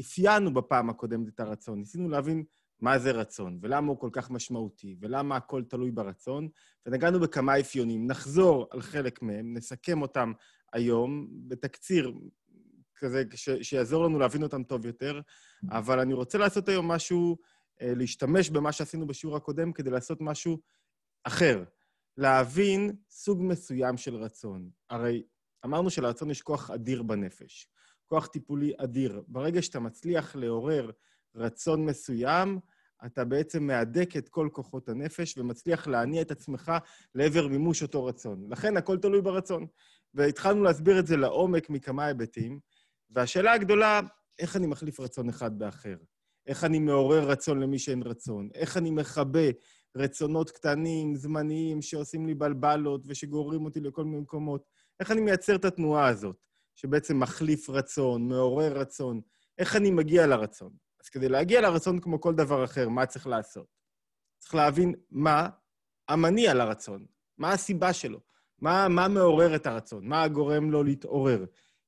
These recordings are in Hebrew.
אפיינו בפעם הקודמת את הרצון, ניסינו להבין מה זה רצון, ולמה הוא כל כך משמעותי, ולמה הכל תלוי ברצון, ונגענו בכמה אפיונים. נחזור על חלק מהם, נסכם אותם היום בתקציר כזה ש- שיעזור לנו להבין אותם טוב יותר, אבל אני רוצה לעשות היום משהו, אה, להשתמש במה שעשינו בשיעור הקודם כדי לעשות משהו אחר. להבין סוג מסוים של רצון. הרי אמרנו שלרצון יש כוח אדיר בנפש, כוח טיפולי אדיר. ברגע שאתה מצליח לעורר רצון מסוים, אתה בעצם מהדק את כל כוחות הנפש ומצליח להניע את עצמך לעבר מימוש אותו רצון. לכן הכל תלוי ברצון. והתחלנו להסביר את זה לעומק מכמה היבטים, והשאלה הגדולה, איך אני מחליף רצון אחד באחר? איך אני מעורר רצון למי שאין רצון? איך אני מכבה רצונות קטנים, זמניים, שעושים לי בלבלות ושגוררים אותי לכל מיני מקומות? איך אני מייצר את התנועה הזאת, שבעצם מחליף רצון, מעורר רצון? איך אני מגיע לרצון? אז כדי להגיע לרצון כמו כל דבר אחר, מה צריך לעשות? צריך להבין מה המניע לרצון, מה הסיבה שלו, מה, מה מעורר את הרצון, מה גורם לו להתעורר.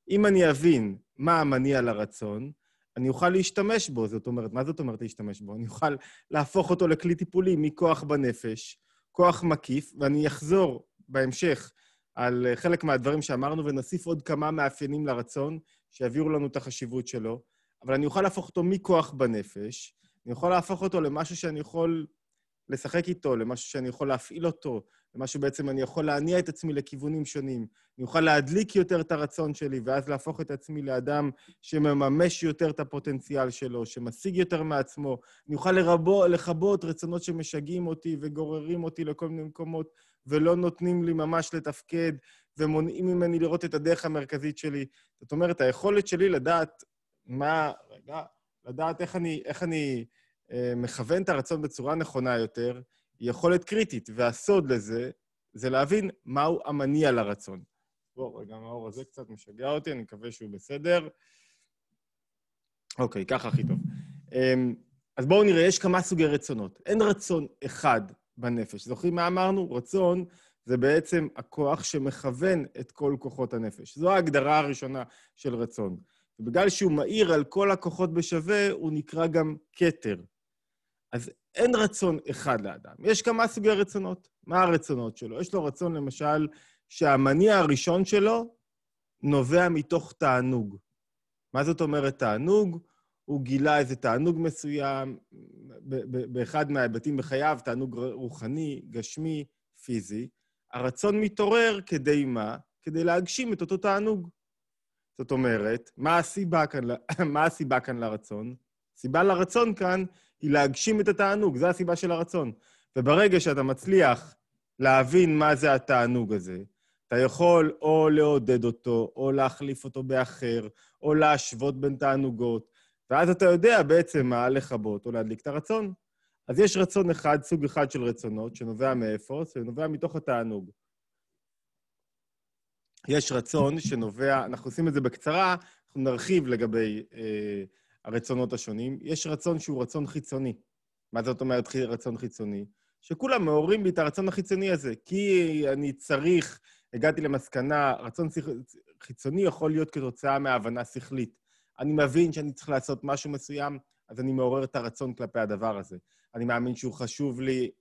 אם אני אבין מה המניע לרצון, אני אוכל להשתמש בו. זאת אומרת, מה זאת אומרת להשתמש בו? אני אוכל להפוך אותו לכלי טיפולי מכוח בנפש, כוח מקיף, ואני אחזור בהמשך על חלק מהדברים שאמרנו, ונוסיף עוד כמה מאפיינים לרצון, שיביאו לנו את החשיבות שלו. אבל אני אוכל להפוך אותו מכוח בנפש, אני יכול להפוך אותו למשהו שאני יכול לשחק איתו, למשהו שאני יכול להפעיל אותו, למשהו בעצם אני יכול להניע את עצמי לכיוונים שונים. אני אוכל להדליק יותר את הרצון שלי, ואז להפוך את עצמי לאדם שמממש יותר את הפוטנציאל שלו, שמשיג יותר מעצמו. אני אוכל לרבו, לכבות רצונות שמשגעים אותי וגוררים אותי לכל מיני מקומות, ולא נותנים לי ממש לתפקד, ומונעים ממני לראות את הדרך המרכזית שלי. זאת אומרת, היכולת שלי לדעת מה... רגע, לדעת איך אני, איך אני אה, מכוון את הרצון בצורה נכונה יותר, היא יכולת קריטית, והסוד לזה זה להבין מהו המניע לרצון. בוא, רגע, המאור הזה קצת משגע אותי, אני מקווה שהוא בסדר. אוקיי, ככה הכי טוב. אה, אז בואו נראה, יש כמה סוגי רצונות. אין רצון אחד בנפש. זוכרים מה אמרנו? רצון זה בעצם הכוח שמכוון את כל כוחות הנפש. זו ההגדרה הראשונה של רצון. ובגלל שהוא מאיר על כל הכוחות בשווה, הוא נקרא גם כתר. אז אין רצון אחד לאדם. יש כמה סוגי רצונות. מה הרצונות שלו? יש לו רצון, למשל, שהמניע הראשון שלו נובע מתוך תענוג. מה זאת אומרת תענוג? הוא גילה איזה תענוג מסוים באחד מההיבטים בחייו, תענוג רוחני, גשמי, פיזי. הרצון מתעורר כדי מה? כדי להגשים את אותו תענוג. זאת אומרת, מה הסיבה כאן, מה הסיבה כאן לרצון? הסיבה לרצון כאן היא להגשים את התענוג, זו הסיבה של הרצון. וברגע שאתה מצליח להבין מה זה התענוג הזה, אתה יכול או לעודד אותו, או להחליף אותו באחר, או להשוות בין תענוגות, ואז אתה יודע בעצם מה לכבות או להדליק את הרצון. אז יש רצון אחד, סוג אחד של רצונות, שנובע מאיפה? זה נובע מתוך התענוג. יש רצון שנובע, אנחנו עושים את זה בקצרה, אנחנו נרחיב לגבי אה, הרצונות השונים. יש רצון שהוא רצון חיצוני. מה זאת אומרת רצון חיצוני? שכולם מעוררים בי את הרצון החיצוני הזה, כי אני צריך, הגעתי למסקנה, רצון חיצוני יכול להיות כתוצאה מהבנה שכלית. אני מבין שאני צריך לעשות משהו מסוים, אז אני מעורר את הרצון כלפי הדבר הזה. אני מאמין שהוא חשוב לי,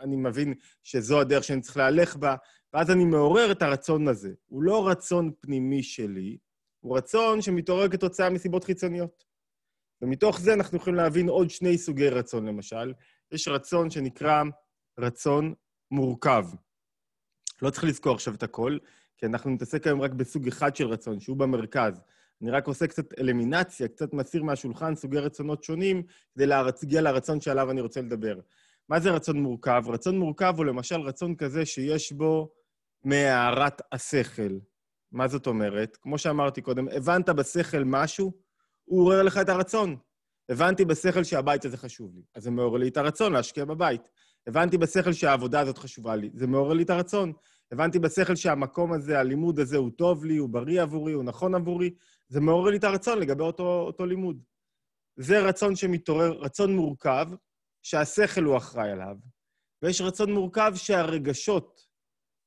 אני מבין שזו הדרך שאני צריך להלך בה, ואז אני מעורר את הרצון הזה. הוא לא רצון פנימי שלי, הוא רצון שמתעורר כתוצאה מסיבות חיצוניות. ומתוך זה אנחנו יכולים להבין עוד שני סוגי רצון, למשל. יש רצון שנקרא רצון מורכב. לא צריך לזכור עכשיו את הכל, כי אנחנו נתעסק היום רק בסוג אחד של רצון, שהוא במרכז. אני רק עושה קצת אלמינציה, קצת מסיר מהשולחן סוגי רצונות שונים, כדי להגיע לרצון שעליו אני רוצה לדבר. מה זה רצון מורכב? רצון מורכב הוא למשל רצון כזה שיש בו מהערת השכל. מה זאת אומרת? כמו שאמרתי קודם, הבנת בשכל משהו, הוא עורר לך את הרצון. הבנתי בשכל שהבית הזה חשוב לי, אז זה מעורר לי את הרצון להשקיע בבית. הבנתי בשכל שהעבודה הזאת חשובה לי, זה מעורר לי את הרצון. הבנתי בשכל שהמקום הזה, הלימוד הזה הוא טוב לי, הוא בריא עבורי, הוא נכון עבורי, זה מעורר לי את הרצון לגבי אותו, אותו לימוד. זה רצון שמתעורר, רצון מורכב, שהשכל הוא אחראי עליו, ויש רצון מורכב שהרגשות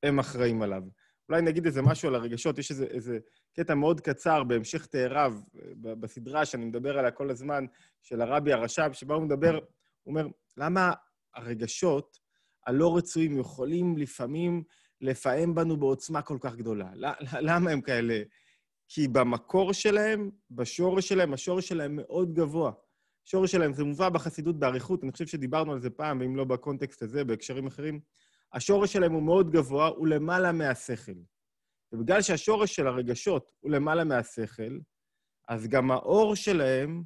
הם אחראים עליו. אולי נגיד איזה משהו על הרגשות, יש איזה, איזה קטע מאוד קצר בהמשך תאריו, בסדרה שאני מדבר עליה כל הזמן, של הרבי הרש"ב, שבה הוא מדבר, הוא אומר, למה הרגשות הלא רצויים יכולים לפעמים לפעם בנו בעוצמה כל כך גדולה? למה הם כאלה? כי במקור שלהם, בשורש שלהם, השורש שלהם מאוד גבוה. השורש שלהם, זה מובא בחסידות באריכות, אני חושב שדיברנו על זה פעם, ואם לא בקונטקסט הזה, בהקשרים אחרים. השורש שלהם הוא מאוד גבוה, הוא למעלה מהשכל. ובגלל שהשורש של הרגשות הוא למעלה מהשכל, אז גם האור שלהם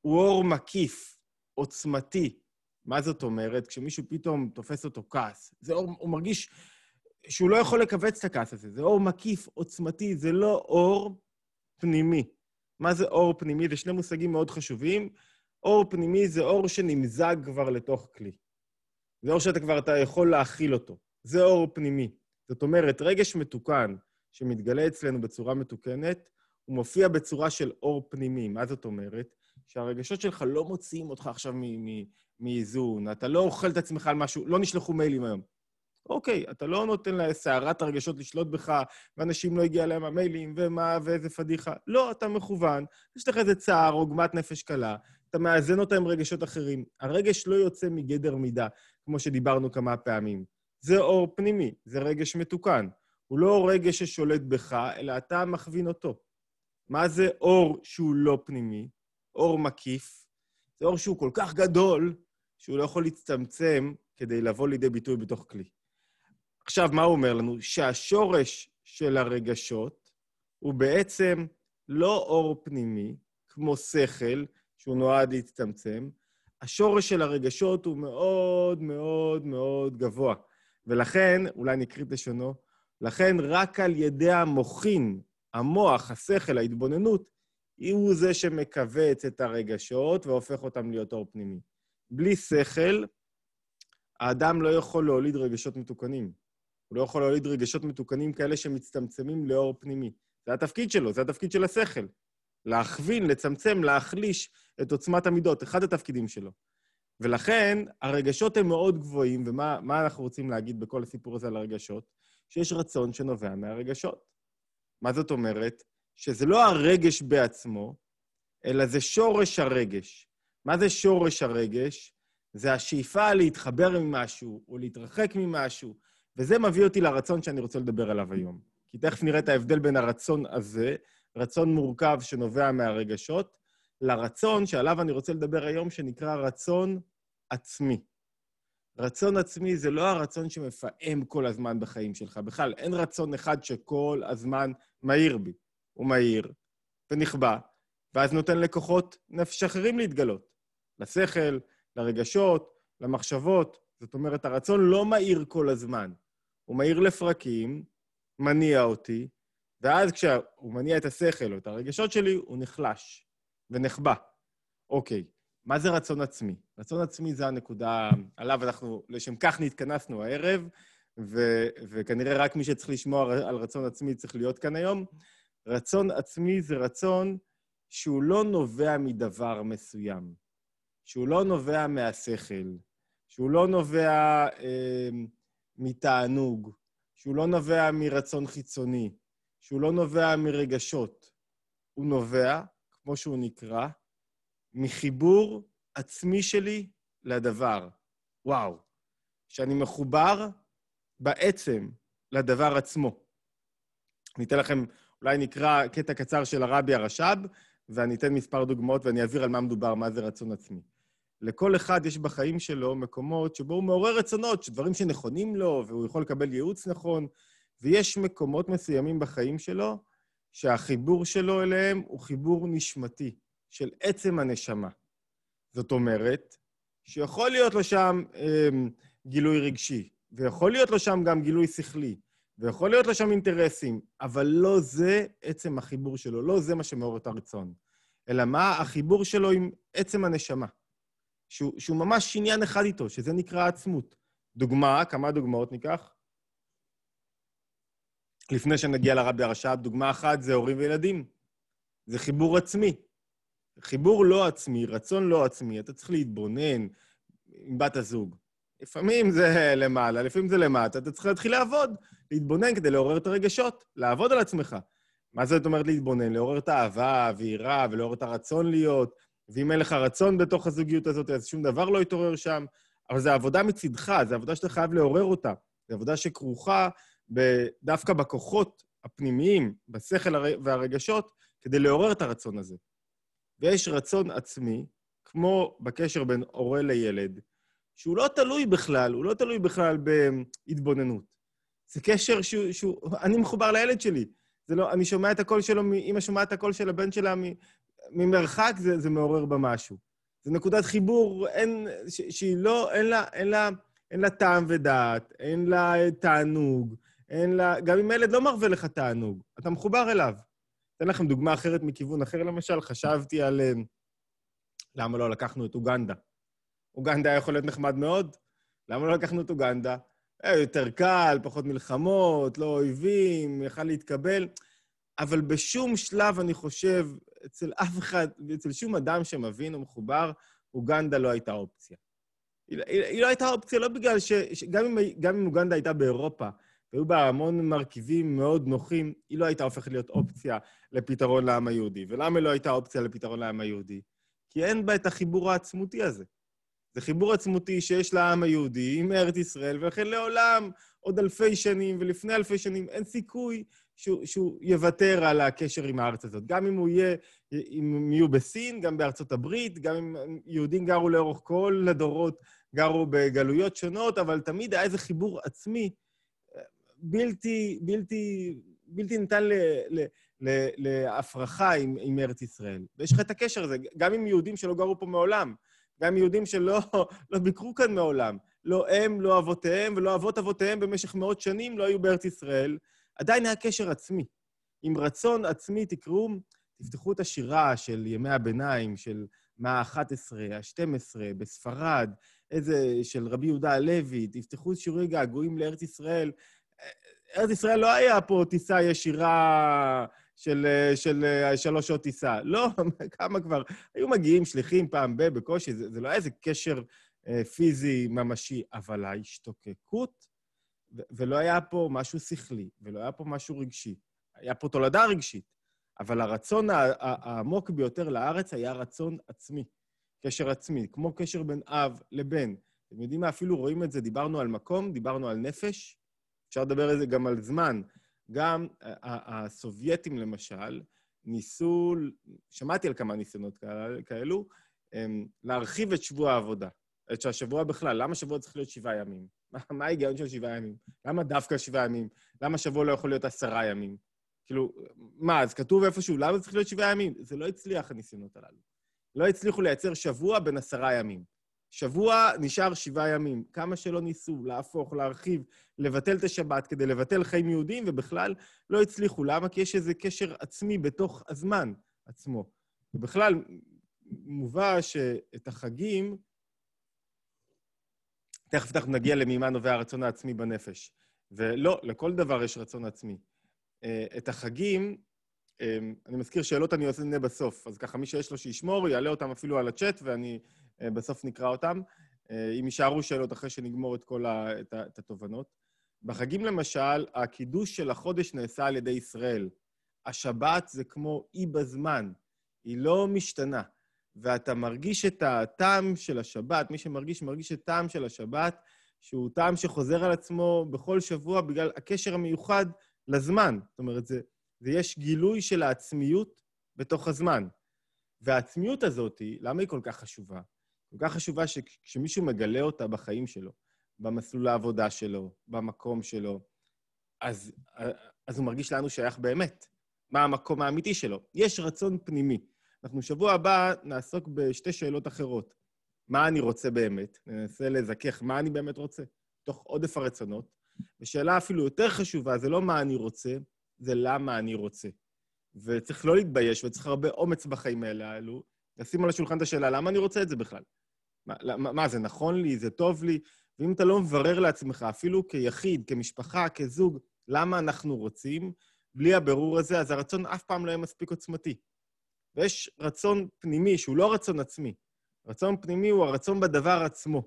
הוא אור מקיף, עוצמתי. מה זאת אומרת? כשמישהו פתאום תופס אותו כעס, זה אור, הוא מרגיש שהוא לא יכול לכווץ את הכעס הזה. זה אור מקיף, עוצמתי, זה לא אור פנימי. מה זה אור פנימי? זה שני מושגים מאוד חשובים. אור פנימי זה אור שנמזג כבר לתוך כלי. זה אור שאתה כבר, אתה יכול להכיל אותו. זה אור פנימי. זאת אומרת, רגש מתוקן שמתגלה אצלנו בצורה מתוקנת, הוא מופיע בצורה של אור פנימי. מה זאת אומרת? שהרגשות שלך לא מוציאים אותך עכשיו מאיזון, אתה לא אוכל את עצמך על משהו, לא נשלחו מיילים היום. אוקיי, אתה לא נותן לסערת הרגשות לשלוט בך, ואנשים לא הגיע להם המיילים, ומה, ואיזה פדיחה. לא, אתה מכוון, יש לך איזה צער, עוגמת נפש קלה, אתה מאזן אותה עם רגשות אחרים. הרגש לא יוצא מגדר מידה, כמו שדיברנו כמה פעמים. זה אור פנימי, זה רגש מתוקן. הוא לא רגש ששולט בך, אלא אתה מכווין אותו. מה זה אור שהוא לא פנימי? אור מקיף. זה אור שהוא כל כך גדול, שהוא לא יכול להצטמצם כדי לבוא לידי ביטוי בתוך כלי. עכשיו, מה הוא אומר לנו? שהשורש של הרגשות הוא בעצם לא אור פנימי, כמו שכל, שהוא נועד להצטמצם, השורש של הרגשות הוא מאוד מאוד מאוד גבוה. ולכן, אולי נקריא את לשונו, לכן רק על ידי המוחין, המוח, השכל, ההתבוננות, הוא זה שמכווץ את הרגשות והופך אותם להיות אור פנימי. בלי שכל, האדם לא יכול להוליד רגשות מתוקנים. הוא לא יכול להוליד רגשות מתוקנים כאלה שמצטמצמים לאור פנימי. זה התפקיד שלו, זה התפקיד של השכל. להכווין, לצמצם, להחליש את עוצמת המידות, אחד התפקידים שלו. ולכן, הרגשות הם מאוד גבוהים, ומה אנחנו רוצים להגיד בכל הסיפור הזה על הרגשות? שיש רצון שנובע מהרגשות. מה זאת אומרת? שזה לא הרגש בעצמו, אלא זה שורש הרגש. מה זה שורש הרגש? זה השאיפה להתחבר עם משהו או להתרחק ממשהו, וזה מביא אותי לרצון שאני רוצה לדבר עליו היום. כי תכף נראה את ההבדל בין הרצון הזה, רצון מורכב שנובע מהרגשות, לרצון שעליו אני רוצה לדבר היום, שנקרא רצון עצמי. רצון עצמי זה לא הרצון שמפעם כל הזמן בחיים שלך. בכלל, אין רצון אחד שכל הזמן מאיר בי. הוא מאיר ונכבה, ואז נותן לכוחות נפש אחרים להתגלות. לשכל, לרגשות, למחשבות. זאת אומרת, הרצון לא מאיר כל הזמן. הוא מאיר לפרקים, מניע אותי, ואז כשהוא מניע את השכל או את הרגשות שלי, הוא נחלש ונחבא. אוקיי, מה זה רצון עצמי? רצון עצמי זה הנקודה, עליו אנחנו, לשם כך נתכנסנו הערב, ו, וכנראה רק מי שצריך לשמוע על רצון עצמי צריך להיות כאן היום. רצון עצמי זה רצון שהוא לא נובע מדבר מסוים, שהוא לא נובע מהשכל, שהוא לא נובע אה, מתענוג, שהוא לא נובע מרצון חיצוני, שהוא לא נובע מרגשות. הוא נובע, כמו שהוא נקרא, מחיבור עצמי שלי לדבר. וואו. שאני מחובר בעצם לדבר עצמו. אני אתן לכם, אולי נקרא קטע קצר של הרבי הרש"ב, ואני אתן מספר דוגמאות ואני אעביר על מה מדובר, מה זה רצון עצמי. לכל אחד יש בחיים שלו מקומות שבו הוא מעורר רצונות, דברים שנכונים לו, והוא יכול לקבל ייעוץ נכון, ויש מקומות מסוימים בחיים שלו שהחיבור שלו אליהם הוא חיבור נשמתי, של עצם הנשמה. זאת אומרת, שיכול להיות לו שם אה, גילוי רגשי, ויכול להיות לו שם גם גילוי שכלי, ויכול להיות לו שם אינטרסים, אבל לא זה עצם החיבור שלו, לא זה מה שמעורר את הרצון. אלא מה החיבור שלו עם עצם הנשמה. שהוא, שהוא ממש עניין אחד איתו, שזה נקרא עצמות. דוגמה, כמה דוגמאות ניקח? לפני שנגיע לרבי הרש"ב, דוגמה אחת זה הורים וילדים. זה חיבור עצמי. חיבור לא עצמי, רצון לא עצמי, אתה צריך להתבונן עם בת הזוג. לפעמים זה למעלה, לפעמים זה למטה, אתה צריך להתחיל לעבוד, להתבונן כדי לעורר את הרגשות, לעבוד על עצמך. מה זאת אומרת להתבונן? לעורר את האהבה, האווירה, ולעורר את הרצון להיות, ואם אין לך רצון בתוך הזוגיות הזאת, אז שום דבר לא יתעורר שם. אבל זו עבודה מצידך, זו עבודה שאתה חייב לעורר אותה. זו עבודה שכרוכה דווקא בכוחות הפנימיים, בשכל והרגשות, כדי לעורר את הרצון הזה. ויש רצון עצמי, כמו בקשר בין הורה לילד, שהוא לא תלוי בכלל, הוא לא תלוי בכלל בהתבוננות. זה קשר שהוא... שהוא אני מחובר לילד שלי. זה לא, אני שומע את הקול שלו, אמא שומעת את הקול של הבן שלה ממרחק, זה, זה מעורר בה משהו. זו נקודת חיבור, אין, ש, שהיא לא, אין לה, אין לה, אין לה טעם ודעת, אין לה תענוג, אין לה... גם אם ילד לא מרווה לך תענוג, אתה מחובר אליו. אתן לכם דוגמה אחרת מכיוון אחר, למשל, חשבתי על... אה, למה לא לקחנו את אוגנדה? אוגנדה יכול להיות נחמד מאוד, למה לא לקחנו את אוגנדה? היה יותר קל, פחות מלחמות, לא אויבים, יכל להתקבל. אבל בשום שלב, אני חושב, אצל אף אחד, אצל שום אדם שמבין ומחובר, אוגנדה לא הייתה אופציה. היא, היא, היא לא הייתה אופציה לא בגלל ש... גם אם, גם אם אוגנדה הייתה באירופה, והיו בה המון מרכיבים מאוד נוחים, היא לא הייתה הופכת להיות אופציה לפתרון לעם היהודי. ולמה היא לא הייתה אופציה לפתרון לעם היהודי? כי אין בה את החיבור העצמותי הזה. זה חיבור עצמותי שיש לעם היהודי עם ארץ ישראל, ולכן לעולם, עוד אלפי שנים ולפני אלפי שנים, אין סיכוי שהוא, שהוא יוותר על הקשר עם הארץ הזאת. גם אם הוא יהיה, אם הם יהיו בסין, גם בארצות הברית, גם אם יהודים גרו לאורך כל הדורות, גרו בגלויות שונות, אבל תמיד היה איזה חיבור עצמי בלתי, בלתי, בלתי ניתן ל, ל, ל, להפרחה עם, עם ארץ ישראל. ויש לך את הקשר הזה, גם עם יהודים שלא גרו פה מעולם. גם יהודים שלא לא ביקרו כאן מעולם. לא הם, לא אבותיהם ולא אבות אבותיהם במשך מאות שנים לא היו בארץ ישראל. עדיין היה קשר עצמי. עם רצון עצמי, תקראו, תפתחו את השירה של ימי הביניים, של מאה ה-11, ה-12, בספרד, איזה, של רבי יהודה הלוי, תפתחו את שיעורי געגועים לארץ ישראל. ארץ ישראל לא היה פה טיסה ישירה של, של שלוש שעות טיסה. לא, כמה כבר? היו מגיעים שליחים פעם ב, בקושי, זה, זה לא היה איזה קשר אה, פיזי ממשי, אבל ההשתוקקות, ולא היה פה משהו שכלי, ולא היה פה משהו רגשי. היה פה תולדה רגשית, אבל הרצון העמוק ביותר לארץ היה רצון עצמי, קשר עצמי, כמו קשר בין אב לבן. אתם יודעים מה? אפילו רואים את זה, דיברנו על מקום, דיברנו על נפש, אפשר לדבר על זה גם על זמן. גם הסובייטים, למשל, ניסו, שמעתי על כמה ניסיונות כאלו, להרחיב את שבוע העבודה. את השבוע בכלל. למה שבוע צריך להיות שבעה ימים? מה ההיגיון של שבעה ימים? למה דווקא שבעה ימים? למה שבוע לא יכול להיות עשרה ימים? כאילו, מה, אז כתוב איפשהו, למה זה צריך להיות שבעה ימים? זה לא הצליח, הניסיונות הללו. לא הצליחו לייצר שבוע בין עשרה ימים. שבוע נשאר שבעה ימים. כמה שלא ניסו להפוך, להרחיב, לבטל את השבת כדי לבטל חיים יהודיים, ובכלל לא הצליחו. למה? כי יש איזה קשר עצמי בתוך הזמן עצמו. ובכלל, מובא שאת החגים, תכף תכף נגיע למימה נובע הרצון העצמי בנפש. ולא, לכל דבר יש רצון עצמי. אה, את החגים, אה, אני מזכיר שאלות אני עושה בסוף, אז ככה מי שיש לו שישמור, יעלה אותם אפילו על הצ'אט, ואני אה, בסוף נקרא אותם. אם יישארו שאלות אחרי שנגמור את כל ה, את, ה, את התובנות. בחגים למשל, הקידוש של החודש נעשה על ידי ישראל. השבת זה כמו אי בזמן, היא לא משתנה. ואתה מרגיש את הטעם של השבת, מי שמרגיש, מרגיש את טעם של השבת, שהוא טעם שחוזר על עצמו בכל שבוע בגלל הקשר המיוחד לזמן. זאת אומרת, זה, זה יש גילוי של העצמיות בתוך הזמן. והעצמיות הזאת, למה היא כל כך חשובה? כל כך חשובה שכשמישהו מגלה אותה בחיים שלו, במסלול העבודה שלו, במקום שלו, אז, אז הוא מרגיש לנו שייך באמת. מה המקום האמיתי שלו? יש רצון פנימי. אנחנו שבוע הבא נעסוק בשתי שאלות אחרות. מה אני רוצה באמת? ננסה לזכך מה אני באמת רוצה, תוך עודף הרצונות. ושאלה אפילו יותר חשובה, זה לא מה אני רוצה, זה למה אני רוצה. וצריך לא להתבייש, וצריך הרבה אומץ בחיים האלו, לשים על השולחן את השאלה, למה אני רוצה את זה בכלל? מה, מה, זה נכון לי? זה טוב לי? ואם אתה לא מברר לעצמך, אפילו כיחיד, כמשפחה, כזוג, למה אנחנו רוצים, בלי הבירור הזה, אז הרצון אף פעם לא יהיה מספיק עוצמתי. ויש רצון פנימי שהוא לא רצון עצמי. רצון פנימי הוא הרצון בדבר עצמו.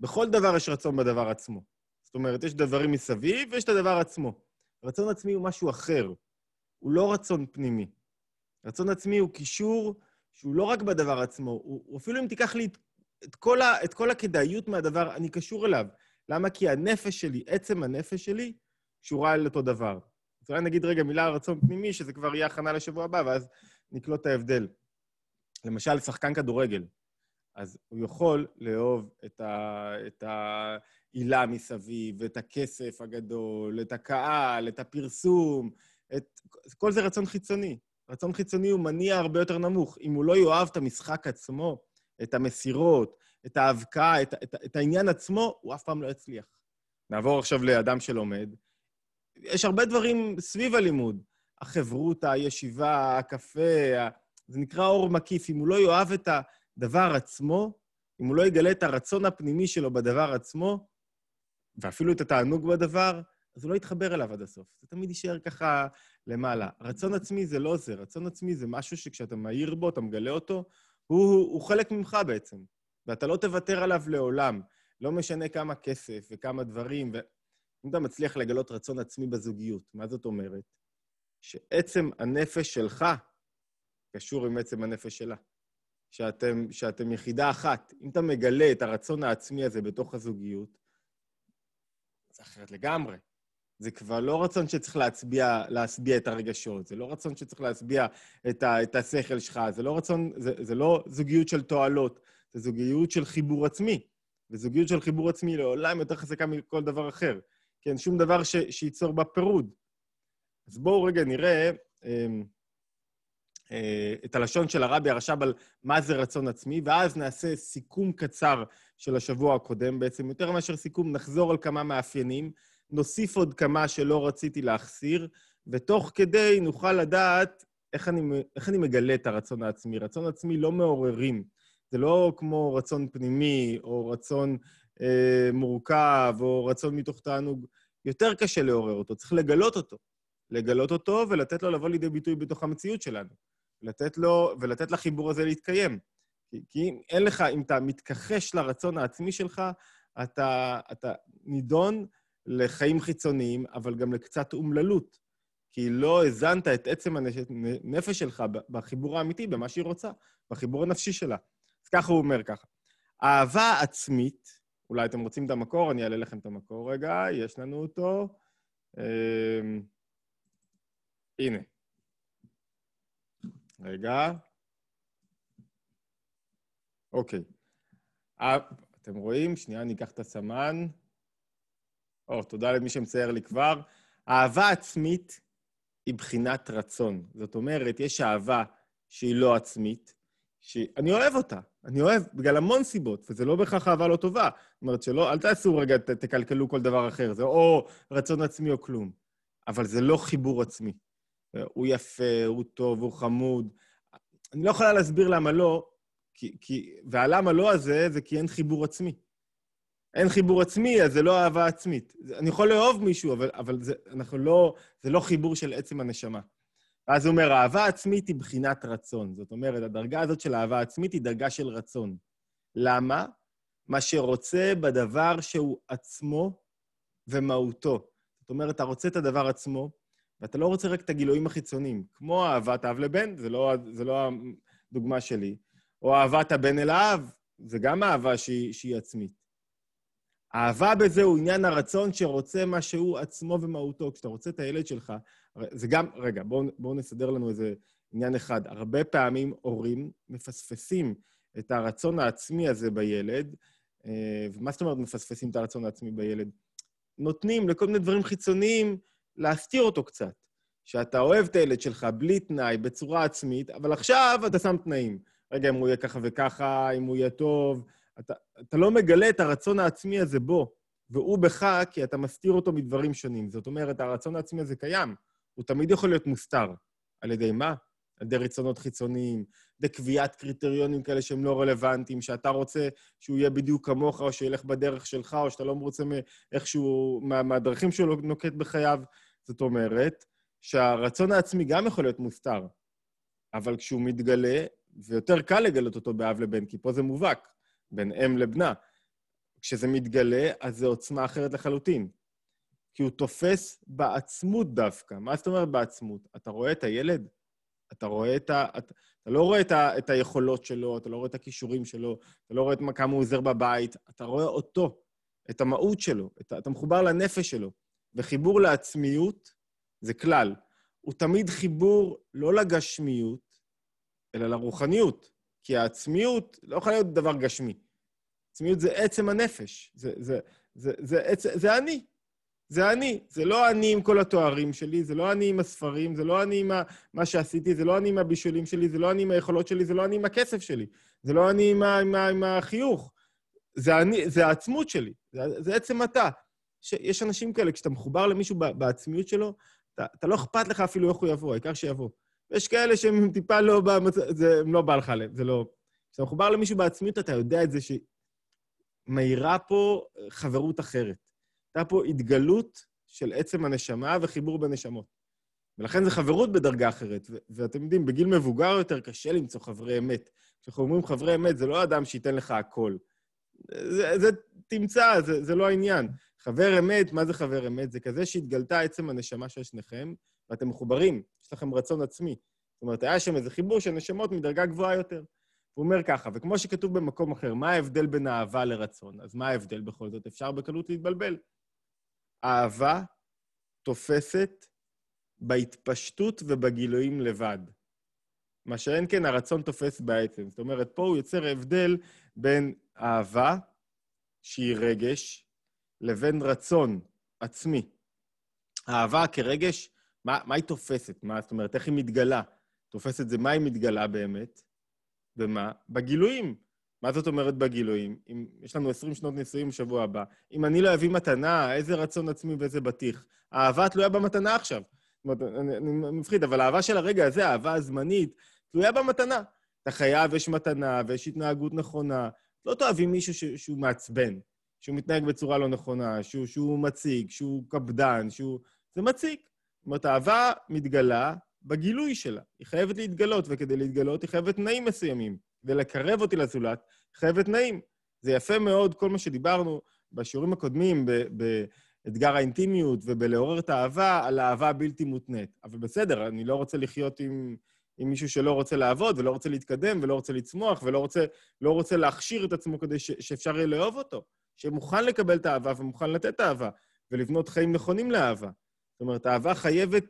בכל דבר יש רצון בדבר עצמו. זאת אומרת, יש דברים מסביב ויש את הדבר עצמו. רצון עצמי הוא משהו אחר, הוא לא רצון פנימי. רצון עצמי הוא קישור שהוא לא רק בדבר עצמו, הוא, אפילו אם תיקח לי את, את, כל ה, את כל הכדאיות מהדבר, אני קשור אליו. למה? כי הנפש שלי, עצם הנפש שלי, קשורה אל אותו דבר. אז אולי נגיד רגע מילה על רצון פנימי, שזה כבר יהיה הכנה לשבוע הבא, ואז נקלוט את ההבדל. למשל, שחקן כדורגל. אז הוא יכול לאהוב את, ה, את העילה מסביב, את הכסף הגדול, את הקהל, את הפרסום, את... כל זה רצון חיצוני. רצון חיצוני הוא מניע הרבה יותר נמוך. אם הוא לא יאהב את המשחק עצמו, את המסירות, את ההבקעה, את, את, את העניין עצמו, הוא אף פעם לא יצליח. נעבור עכשיו לאדם שלומד. יש הרבה דברים סביב הלימוד. החברותה, הישיבה, הקפה, זה נקרא אור מקיף. אם הוא לא יאהב את הדבר עצמו, אם הוא לא יגלה את הרצון הפנימי שלו בדבר עצמו, ואפילו את התענוג בדבר, אז הוא לא יתחבר אליו עד הסוף. זה תמיד יישאר ככה למעלה. רצון עצמי זה לא זה, רצון עצמי זה משהו שכשאתה מאיר בו, אתה מגלה אותו, הוא, הוא חלק ממך בעצם, ואתה לא תוותר עליו לעולם. לא משנה כמה כסף וכמה דברים, ואם אתה מצליח לגלות רצון עצמי בזוגיות, מה זאת אומרת? שעצם הנפש שלך קשור עם עצם הנפש שלה. שאתם, שאתם יחידה אחת. אם אתה מגלה את הרצון העצמי הזה בתוך הזוגיות, זה אחרת לגמרי. זה כבר לא רצון שצריך להצביע, להשביע את הרגשות, זה לא רצון שצריך להשביע את, ה, את השכל שלך, זה לא רצון, זה, זה לא זוגיות של תועלות, זה זוגיות של חיבור עצמי. וזוגיות של חיבור עצמי לעולם יותר חזקה מכל דבר אחר. כן, שום דבר ש, שייצור בה פירוד. אז בואו רגע נראה אה, אה, את הלשון של הרבי הרש"ב על מה זה רצון עצמי, ואז נעשה סיכום קצר של השבוע הקודם בעצם. יותר מאשר סיכום, נחזור על כמה מאפיינים. נוסיף עוד כמה שלא רציתי להחסיר, ותוך כדי נוכל לדעת איך אני, איך אני מגלה את הרצון העצמי. רצון עצמי לא מעוררים. זה לא כמו רצון פנימי, או רצון אה, מורכב, או רצון מתוך תענוג. יותר קשה לעורר אותו, צריך לגלות אותו. לגלות אותו ולתת לו לבוא לידי ביטוי בתוך המציאות שלנו. לתת לו, ולתת לחיבור הזה להתקיים. כי, כי אם אין לך, אם אתה מתכחש לרצון העצמי שלך, אתה, אתה נידון לחיים חיצוניים, אבל גם לקצת אומללות. כי לא האזנת את עצם הנפש שלך בחיבור האמיתי, במה שהיא רוצה, בחיבור הנפשי שלה. אז ככה הוא אומר ככה. אהבה עצמית, אולי אתם רוצים את המקור, אני אעלה לכם את המקור רגע, יש לנו אותו. אה, הנה. רגע. אוקיי. אתם רואים? שנייה, אני אקח את הסמן. או, תודה למי שמצייר לי כבר. אהבה עצמית היא בחינת רצון. זאת אומרת, יש אהבה שהיא לא עצמית, שאני אוהב אותה. אני אוהב בגלל המון סיבות, וזה לא בהכרח אהבה לא טובה. זאת אומרת שלא, אל תעשו רגע, ת, תקלקלו כל דבר אחר. זה או רצון עצמי או כלום. אבל זה לא חיבור עצמי. הוא יפה, הוא טוב, הוא חמוד. אני לא יכולה להסביר למה לא, כי, כי, והלמה לא הזה, זה כי אין חיבור עצמי. אין חיבור עצמי, אז זה לא אהבה עצמית. אני יכול לאהוב מישהו, אבל, אבל זה, אנחנו לא, זה לא חיבור של עצם הנשמה. ואז הוא אומר, אהבה עצמית היא בחינת רצון. זאת אומרת, הדרגה הזאת של אהבה עצמית היא דרגה של רצון. למה? מה שרוצה בדבר שהוא עצמו ומהותו. זאת אומרת, אתה רוצה את הדבר עצמו, ואתה לא רוצה רק את הגילויים החיצוניים, כמו אהבת אב לבן, זה לא, זה לא הדוגמה שלי, או אהבת הבן אל האב, זה גם אהבה שהיא, שהיא עצמית. אהבה בזה הוא עניין הרצון שרוצה מה שהוא עצמו ומהותו. כשאתה רוצה את הילד שלך, זה גם, רגע, בואו בוא נסדר לנו איזה עניין אחד. הרבה פעמים הורים מפספסים את הרצון העצמי הזה בילד, אה, ומה זאת אומרת מפספסים את הרצון העצמי בילד? נותנים לכל מיני דברים חיצוניים להסתיר אותו קצת. שאתה אוהב את הילד שלך בלי תנאי, בצורה עצמית, אבל עכשיו אתה שם תנאים. רגע, אם הוא יהיה ככה וככה, אם הוא יהיה טוב, אתה, אתה לא מגלה את הרצון העצמי הזה בו, והוא בך, כי אתה מסתיר אותו מדברים שונים. זאת אומרת, הרצון העצמי הזה קיים, הוא תמיד יכול להיות מוסתר. על ידי מה? על ידי רצונות חיצוניים, בקביעת קריטריונים כאלה שהם לא רלוונטיים, שאתה רוצה שהוא יהיה בדיוק כמוך, או שילך בדרך שלך, או שאתה לא מרוצה מאיכשהו, מה, מהדרכים שהוא נוקט בחייו. זאת אומרת, שהרצון העצמי גם יכול להיות מוסתר, אבל כשהוא מתגלה, ויותר קל לגלות אותו באב לבן, כי פה זה מובהק. בין אם לבנה. כשזה מתגלה, אז זו עוצמה אחרת לחלוטין. כי הוא תופס בעצמות דווקא. מה זאת אומרת בעצמות? אתה רואה את הילד? אתה רואה את ה... אתה, אתה לא רואה את, ה... את היכולות שלו, אתה לא רואה את הכישורים שלו, אתה לא רואה את כמה הוא עוזר בבית, אתה רואה אותו, את המהות שלו, את... אתה מחובר לנפש שלו. וחיבור לעצמיות זה כלל. הוא תמיד חיבור לא לגשמיות, אלא לרוחניות. כי העצמיות לא יכולה להיות דבר גשמי. עצמיות זה עצם הנפש, זה, זה, זה, זה, זה, זה אני. זה אני. זה לא אני עם כל התוארים שלי, זה לא אני עם הספרים, זה לא אני עם מה שעשיתי, זה לא אני עם הבישולים שלי, זה לא אני עם היכולות שלי, זה לא אני עם הכסף שלי, זה לא אני עם, ה, עם, עם החיוך. זה אני, זה העצמות שלי, זה, זה עצם אתה. יש אנשים כאלה, כשאתה מחובר למישהו בעצמיות שלו, אתה, אתה לא אכפת לך אפילו איך הוא יבוא, העיקר שיבוא. ויש כאלה שהם טיפה לא במצב, זה לא בא לך לב, זה לא... כשאתה מחובר למישהו בעצמיות, אתה יודע את זה שמאירה פה חברות אחרת. הייתה פה התגלות של עצם הנשמה וחיבור בנשמות. ולכן זה חברות בדרגה אחרת. ו- ואתם יודעים, בגיל מבוגר יותר קשה למצוא חברי אמת. כשאנחנו אומרים חברי אמת, זה לא אדם שייתן לך הכל. זה, זה תמצא, זה, זה לא העניין. חבר אמת, מה זה חבר אמת? זה כזה שהתגלתה עצם הנשמה של שניכם, ואתם מחוברים, יש לכם רצון עצמי. זאת אומרת, היה שם איזה חיבור של נשמות מדרגה גבוהה יותר. הוא אומר ככה, וכמו שכתוב במקום אחר, מה ההבדל בין אהבה לרצון? אז מה ההבדל בכל זאת? אפשר בקלות להתבלבל. אהבה תופסת בהתפשטות ובגילויים לבד. מה שאין כן הרצון תופס בעצם. זאת אומרת, פה הוא יוצר הבדל בין אהבה, שהיא רגש, לבין רצון עצמי. אהבה כרגש, מה, מה היא תופסת? מה, זאת אומרת, איך היא מתגלה? תופסת זה מה היא מתגלה באמת? במה? בגילויים. מה זאת אומרת בגילויים? אם יש לנו 20 שנות נישואים בשבוע הבא, אם אני לא אביא מתנה, איזה רצון עצמי ואיזה בטיח. האהבה תלויה במתנה עכשיו. זאת אומרת, אני, אני מפחיד, אבל האהבה של הרגע הזה, האהבה הזמנית, תלויה במתנה. אתה חייב, יש מתנה ויש התנהגות נכונה. לא תאהבי מישהו ש, שהוא מעצבן, שהוא מתנהג בצורה לא נכונה, שהוא, שהוא מציג, שהוא קפדן, שהוא... זה מציג. זאת אומרת, האהבה מתגלה בגילוי שלה. היא חייבת להתגלות, וכדי להתגלות היא חייבת תנאים מסוימים. ולקרב אותי לזולת, חייבת תנאים. זה יפה מאוד, כל מה שדיברנו בשיעורים הקודמים, באתגר האינטימיות ובלעורר את האהבה, על האהבה הבלתי מותנית. אבל בסדר, אני לא רוצה לחיות עם, עם מישהו שלא רוצה לעבוד, ולא רוצה להתקדם, ולא רוצה לצמוח, ולא רוצה, לא רוצה להכשיר את עצמו כדי ש, שאפשר יהיה לאהוב אותו. שמוכן לקבל את האהבה ומוכן לתת את האהבה, ולבנות חיים נכונים לאהבה. זאת אומרת, האהבה חייבת,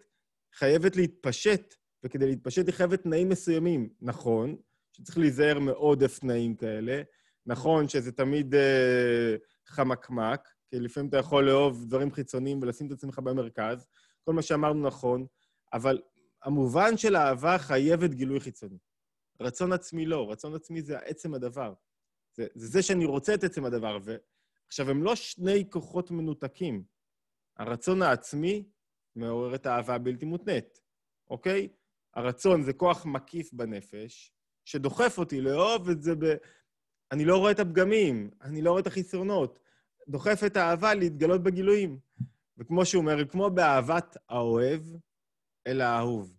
חייבת להתפשט, וכדי להתפשט היא חייבת תנאים מסוימים. נכון, שצריך להיזהר מעודף תנאים כאלה. נכון שזה תמיד אה, חמקמק, כי לפעמים אתה יכול לאהוב דברים חיצוניים ולשים את עצמך במרכז. כל מה שאמרנו נכון, אבל המובן של אהבה חייבת גילוי חיצוני. רצון עצמי לא, רצון עצמי זה עצם הדבר. זה, זה זה שאני רוצה את עצם הדבר. ו... עכשיו, הם לא שני כוחות מנותקים. הרצון העצמי מעורר את האהבה הבלתי מותנית, אוקיי? הרצון זה כוח מקיף בנפש, שדוחף אותי לאהוב את זה ב... אני לא רואה את הפגמים, אני לא רואה את החסרונות. דוחף את האהבה להתגלות בגילויים. וכמו שהוא אומר, כמו באהבת האוהב אל האהוב.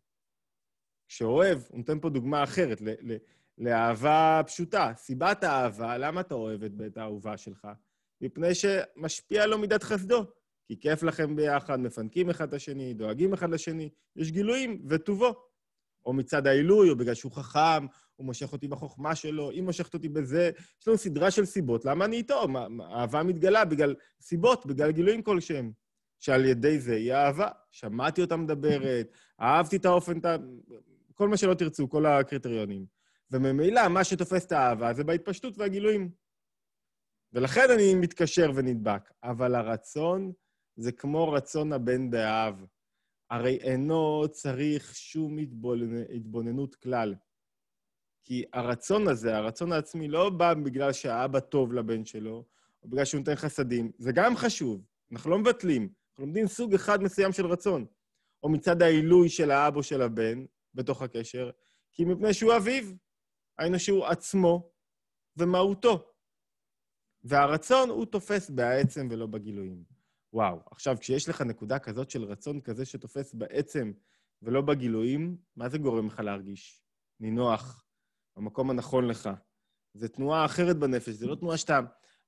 כשאוהב, הוא נותן פה דוגמה אחרת, ל- ל- לאהבה פשוטה. סיבת האהבה, למה אתה אוהב את האהובה שלך? מפני שמשפיע לו מידת חסדו. כי כיף לכם ביחד, מפנקים אחד את השני, דואגים אחד לשני, יש גילויים וטובו. או מצד העילוי, או בגלל שהוא חכם, הוא מושך אותי בחוכמה שלו, היא מושכת אותי בזה. יש לנו סדרה של סיבות. למה אני איתו? אהבה מתגלה בגלל סיבות, בגלל גילויים כלשהם. שעל ידי זה היא אהבה. שמעתי אותה מדברת, אהבתי את האופן, כל מה שלא תרצו, כל הקריטריונים. וממילא, מה שתופס את האהבה זה בהתפשטות והגילויים. ולכן אני מתקשר ונדבק. אבל הרצון זה כמו רצון הבן באהב. הרי אינו צריך שום התבוננות כלל. כי הרצון הזה, הרצון העצמי, לא בא בגלל שהאבא טוב לבן שלו, או בגלל שהוא נותן חסדים. זה גם חשוב, אנחנו לא מבטלים. אנחנו לומדים סוג אחד מסוים של רצון. או מצד העילוי של האב או של הבן בתוך הקשר, כי מפני שהוא אביו, היינו שהוא עצמו ומהותו. והרצון הוא תופס בעצם ולא בגילויים. וואו, עכשיו, כשיש לך נקודה כזאת של רצון כזה שתופס בעצם ולא בגילויים, מה זה גורם לך להרגיש? נינוח, במקום הנכון לך. זו תנועה אחרת בנפש, זו לא תנועה שאתה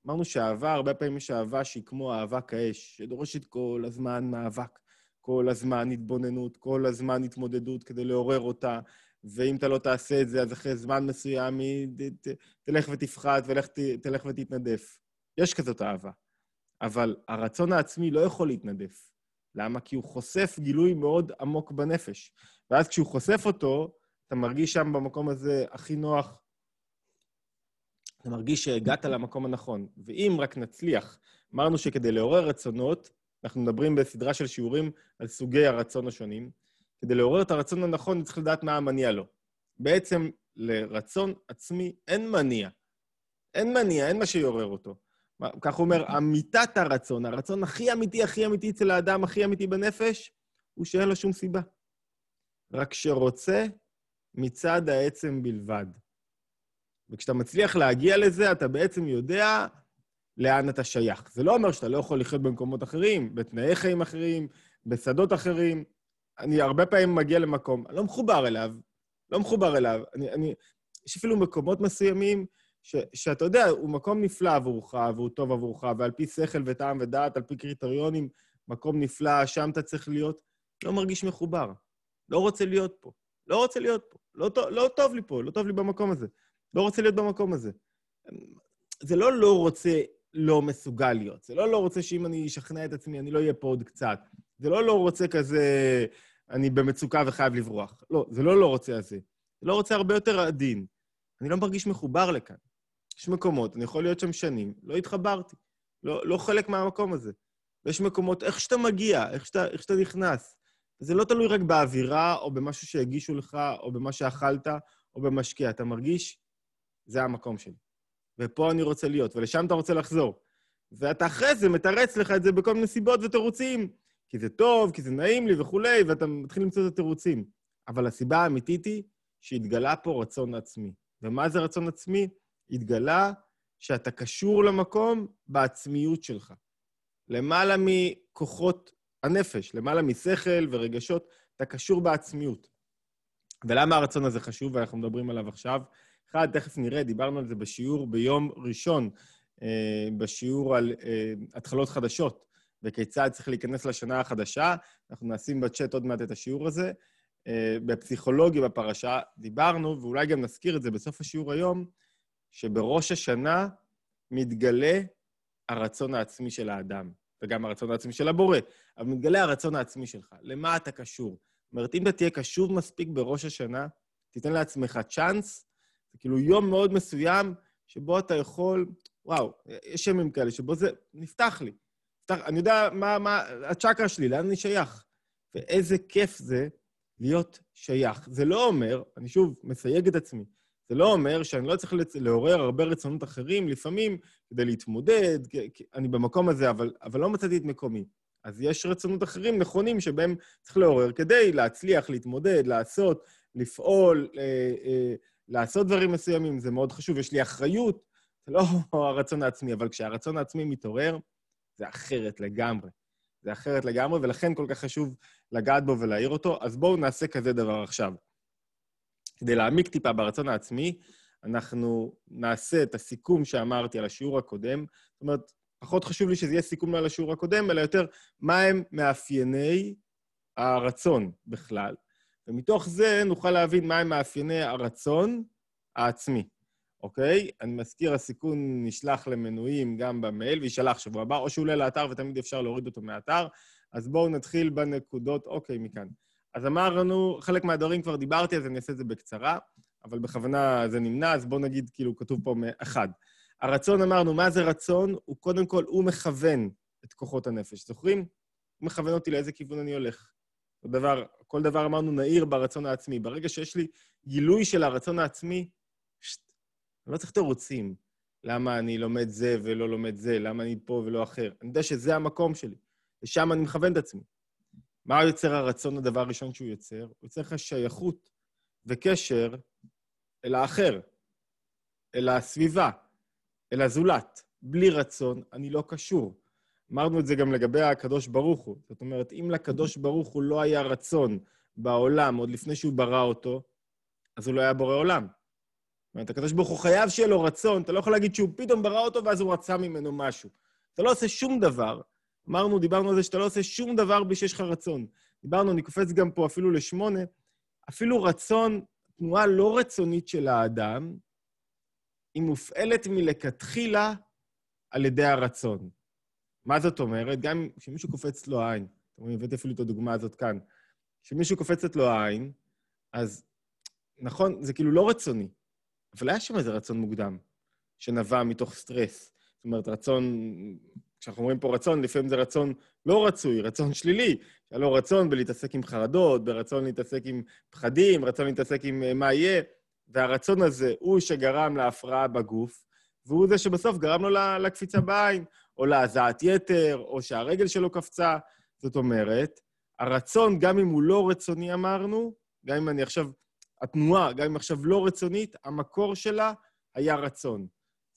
אמרנו שאהבה, הרבה פעמים יש אהבה שהיא כמו אהבה כאש, שדורשת כל הזמן מאבק, כל הזמן התבוננות, כל הזמן התמודדות כדי לעורר אותה, ואם אתה לא תעשה את זה, אז אחרי זמן מסוים היא ת, תלך ותפחת ותלך ותתנדף. יש כזאת אהבה. אבל הרצון העצמי לא יכול להתנדף. למה? כי הוא חושף גילוי מאוד עמוק בנפש. ואז כשהוא חושף אותו, אתה מרגיש שם במקום הזה הכי נוח, אתה מרגיש שהגעת למקום הנכון. ואם רק נצליח, אמרנו שכדי לעורר רצונות, אנחנו מדברים בסדרה של שיעורים על סוגי הרצון השונים, כדי לעורר את הרצון הנכון, צריך לדעת מה המניע לו. בעצם לרצון עצמי אין מניע. אין מניע, אין מה שיעורר אותו. כך הוא אומר, אמיתת הרצון, הרצון הכי אמיתי, הכי אמיתי אצל האדם, הכי אמיתי בנפש, הוא שאין לו שום סיבה. רק שרוצה מצד העצם בלבד. וכשאתה מצליח להגיע לזה, אתה בעצם יודע לאן אתה שייך. זה לא אומר שאתה לא יכול לחיות במקומות אחרים, בתנאי חיים אחרים, בשדות אחרים. אני הרבה פעמים מגיע למקום, אני לא מחובר אליו, לא מחובר אליו. אני, אני, יש אפילו מקומות מסוימים ש, שאתה יודע, הוא מקום נפלא עבורך, והוא טוב עבורך, ועל פי שכל וטעם ודעת, על פי קריטריונים, מקום נפלא, שם אתה צריך להיות, לא מרגיש מחובר. לא רוצה להיות פה. לא רוצה להיות פה. לא, טוב, לא טוב לי פה, לא טוב לי במקום הזה. לא רוצה להיות במקום הזה. זה לא לא רוצה לא מסוגל להיות. זה לא לא רוצה שאם אני אשכנע את עצמי, אני לא אהיה פה עוד קצת. זה לא לא רוצה כזה, אני במצוקה וחייב לברוח. לא, זה לא לא רוצה הזה. זה לא רוצה הרבה יותר עדין. אני לא מרגיש מחובר לכאן. יש מקומות, אני יכול להיות שם שנים, לא התחברתי. לא, לא חלק מהמקום הזה. ויש מקומות, איך שאתה מגיע, איך שאתה, איך שאתה נכנס. זה לא תלוי רק באווירה, או במשהו שהגישו לך, או במה שאכלת, או במשקיע. אתה מרגיש, זה המקום שלי. ופה אני רוצה להיות, ולשם אתה רוצה לחזור. ואתה אחרי זה מתרץ לך את זה בכל מיני סיבות ותירוצים. כי זה טוב, כי זה נעים לי וכולי, ואתה מתחיל למצוא את התירוצים. אבל הסיבה האמיתית היא שהתגלה פה רצון עצמי. ומה זה רצון עצמי? התגלה שאתה קשור למקום בעצמיות שלך. למעלה מכוחות הנפש, למעלה משכל ורגשות, אתה קשור בעצמיות. ולמה הרצון הזה חשוב, ואנחנו מדברים עליו עכשיו? אחד, תכף נראה, דיברנו על זה בשיעור ביום ראשון, אה, בשיעור על אה, התחלות חדשות, וכיצד צריך להיכנס לשנה החדשה. אנחנו נשים בצ'אט עוד מעט את השיעור הזה. אה, בפסיכולוגיה בפרשה דיברנו, ואולי גם נזכיר את זה בסוף השיעור היום, שבראש השנה מתגלה הרצון העצמי של האדם, וגם הרצון העצמי של הבורא, אבל מתגלה הרצון העצמי שלך. למה אתה קשור? זאת אומרת, אם אתה תהיה קשור מספיק בראש השנה, תיתן לעצמך צ'אנס, זה כאילו יום מאוד מסוים שבו אתה יכול, וואו, יש ימים כאלה שבו זה נפתח לי. אני יודע מה, מה הצ'קרה שלי, לאן אני שייך. ואיזה כיף זה להיות שייך. זה לא אומר, אני שוב מסייג את עצמי, זה לא אומר שאני לא צריך לעורר הרבה רצונות אחרים, לפעמים כדי להתמודד, אני במקום הזה, אבל, אבל לא מצאתי את מקומי. אז יש רצונות אחרים נכונים שבהם צריך לעורר כדי להצליח, להתמודד, לעשות, לפעול, אה, אה, לעשות דברים מסוימים, זה מאוד חשוב, יש לי אחריות, זה לא הרצון העצמי, אבל כשהרצון העצמי מתעורר, זה אחרת לגמרי. זה אחרת לגמרי, ולכן כל כך חשוב לגעת בו ולהעיר אותו. אז בואו נעשה כזה דבר עכשיו. כדי להעמיק טיפה ברצון העצמי, אנחנו נעשה את הסיכום שאמרתי על השיעור הקודם. זאת אומרת, פחות חשוב לי שזה יהיה סיכום על השיעור הקודם, אלא יותר מה הם מאפייני הרצון בכלל. ומתוך זה נוכל להבין מהם מאפייני הרצון העצמי, אוקיי? אני מזכיר, הסיכון נשלח למנויים גם במייל, ויישלח שבוע הבא, או שהוא עולה לאתר ותמיד אפשר להוריד אותו מהאתר. אז בואו נתחיל בנקודות, אוקיי, מכאן. אז אמרנו, חלק מהדברים כבר דיברתי, אז אני אעשה את זה בקצרה, אבל בכוונה זה נמנע, אז בואו נגיד, כאילו, כתוב פה אחד. הרצון, אמרנו, מה זה רצון? הוא קודם כל, הוא מכוון את כוחות הנפש. זוכרים? הוא מכוון אותי לאיזה כיוון אני הולך. דבר, כל דבר אמרנו נעיר ברצון העצמי. ברגע שיש לי גילוי של הרצון העצמי, אני לא צריך תירוצים. למה אני לומד זה ולא לומד זה, למה אני פה ולא אחר. אני יודע שזה המקום שלי, ושם אני מכוון את עצמי. מה יוצר הרצון, הדבר הראשון שהוא יוצר? הוא יוצר לך שייכות וקשר אל האחר, אל הסביבה, אל הזולת. בלי רצון, אני לא קשור. אמרנו את זה גם לגבי הקדוש ברוך הוא. זאת אומרת, אם לקדוש ברוך הוא לא היה רצון בעולם עוד לפני שהוא ברא אותו, אז הוא לא היה בורא עולם. זאת אומרת, הקדוש ברוך הוא חייב שיהיה לו רצון, אתה לא יכול להגיד שהוא פתאום ברא אותו ואז הוא רצה ממנו משהו. אתה לא עושה שום דבר. אמרנו, דיברנו על זה שאתה לא עושה שום דבר בלי שיש לך רצון. דיברנו, אני קופץ גם פה אפילו לשמונה, אפילו רצון, תנועה לא רצונית של האדם, היא מופעלת מלכתחילה על ידי הרצון. מה זאת אומרת? גם כשמישהו קופץ לו העין, אתם רואים, הבאתי אפילו את הדוגמה הזאת כאן, כשמישהו קופצת לו העין, אז נכון, זה כאילו לא רצוני, אבל היה שם איזה רצון מוקדם, שנבע מתוך סטרס. זאת אומרת, רצון, כשאנחנו אומרים פה רצון, לפעמים זה רצון לא רצוי, רצון שלילי. היה לו רצון בלהתעסק עם חרדות, ברצון להתעסק עם פחדים, רצון להתעסק עם אה, מה יהיה, והרצון הזה הוא שגרם להפרעה בגוף, והוא זה שבסוף גרם לו לקפיצה בעין, או להזעת יתר, או שהרגל שלו קפצה. זאת אומרת, הרצון, גם אם הוא לא רצוני, אמרנו, גם אם אני עכשיו, התנועה, גם אם עכשיו לא רצונית, המקור שלה היה רצון.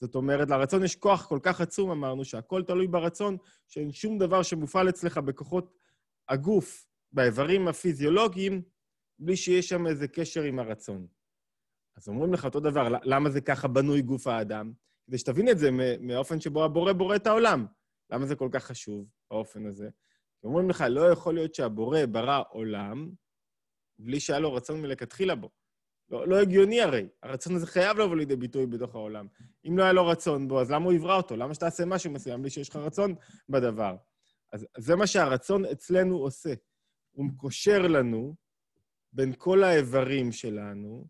זאת אומרת, לרצון יש כוח כל כך עצום, אמרנו, שהכל תלוי ברצון, שאין שום דבר שמופעל אצלך בכוחות הגוף, באיברים הפיזיולוגיים, בלי שיש שם איזה קשר עם הרצון. אז אומרים לך אותו דבר, למה זה ככה בנוי גוף האדם? כדי שתבין את זה מהאופן שבו הבורא בורא את העולם. למה זה כל כך חשוב, האופן הזה? אומרים לך, לא יכול להיות שהבורא ברא עולם בלי שהיה לו רצון מלכתחילה בו. לא, לא הגיוני הרי. הרצון הזה חייב לבוא לידי ביטוי בתוך העולם. אם לא היה לו רצון בו, אז למה הוא יברא אותו? למה שתעשה משהו מסוים בלי שיש לך רצון בדבר? אז זה מה שהרצון אצלנו עושה. הוא קושר לנו בין כל האיברים שלנו,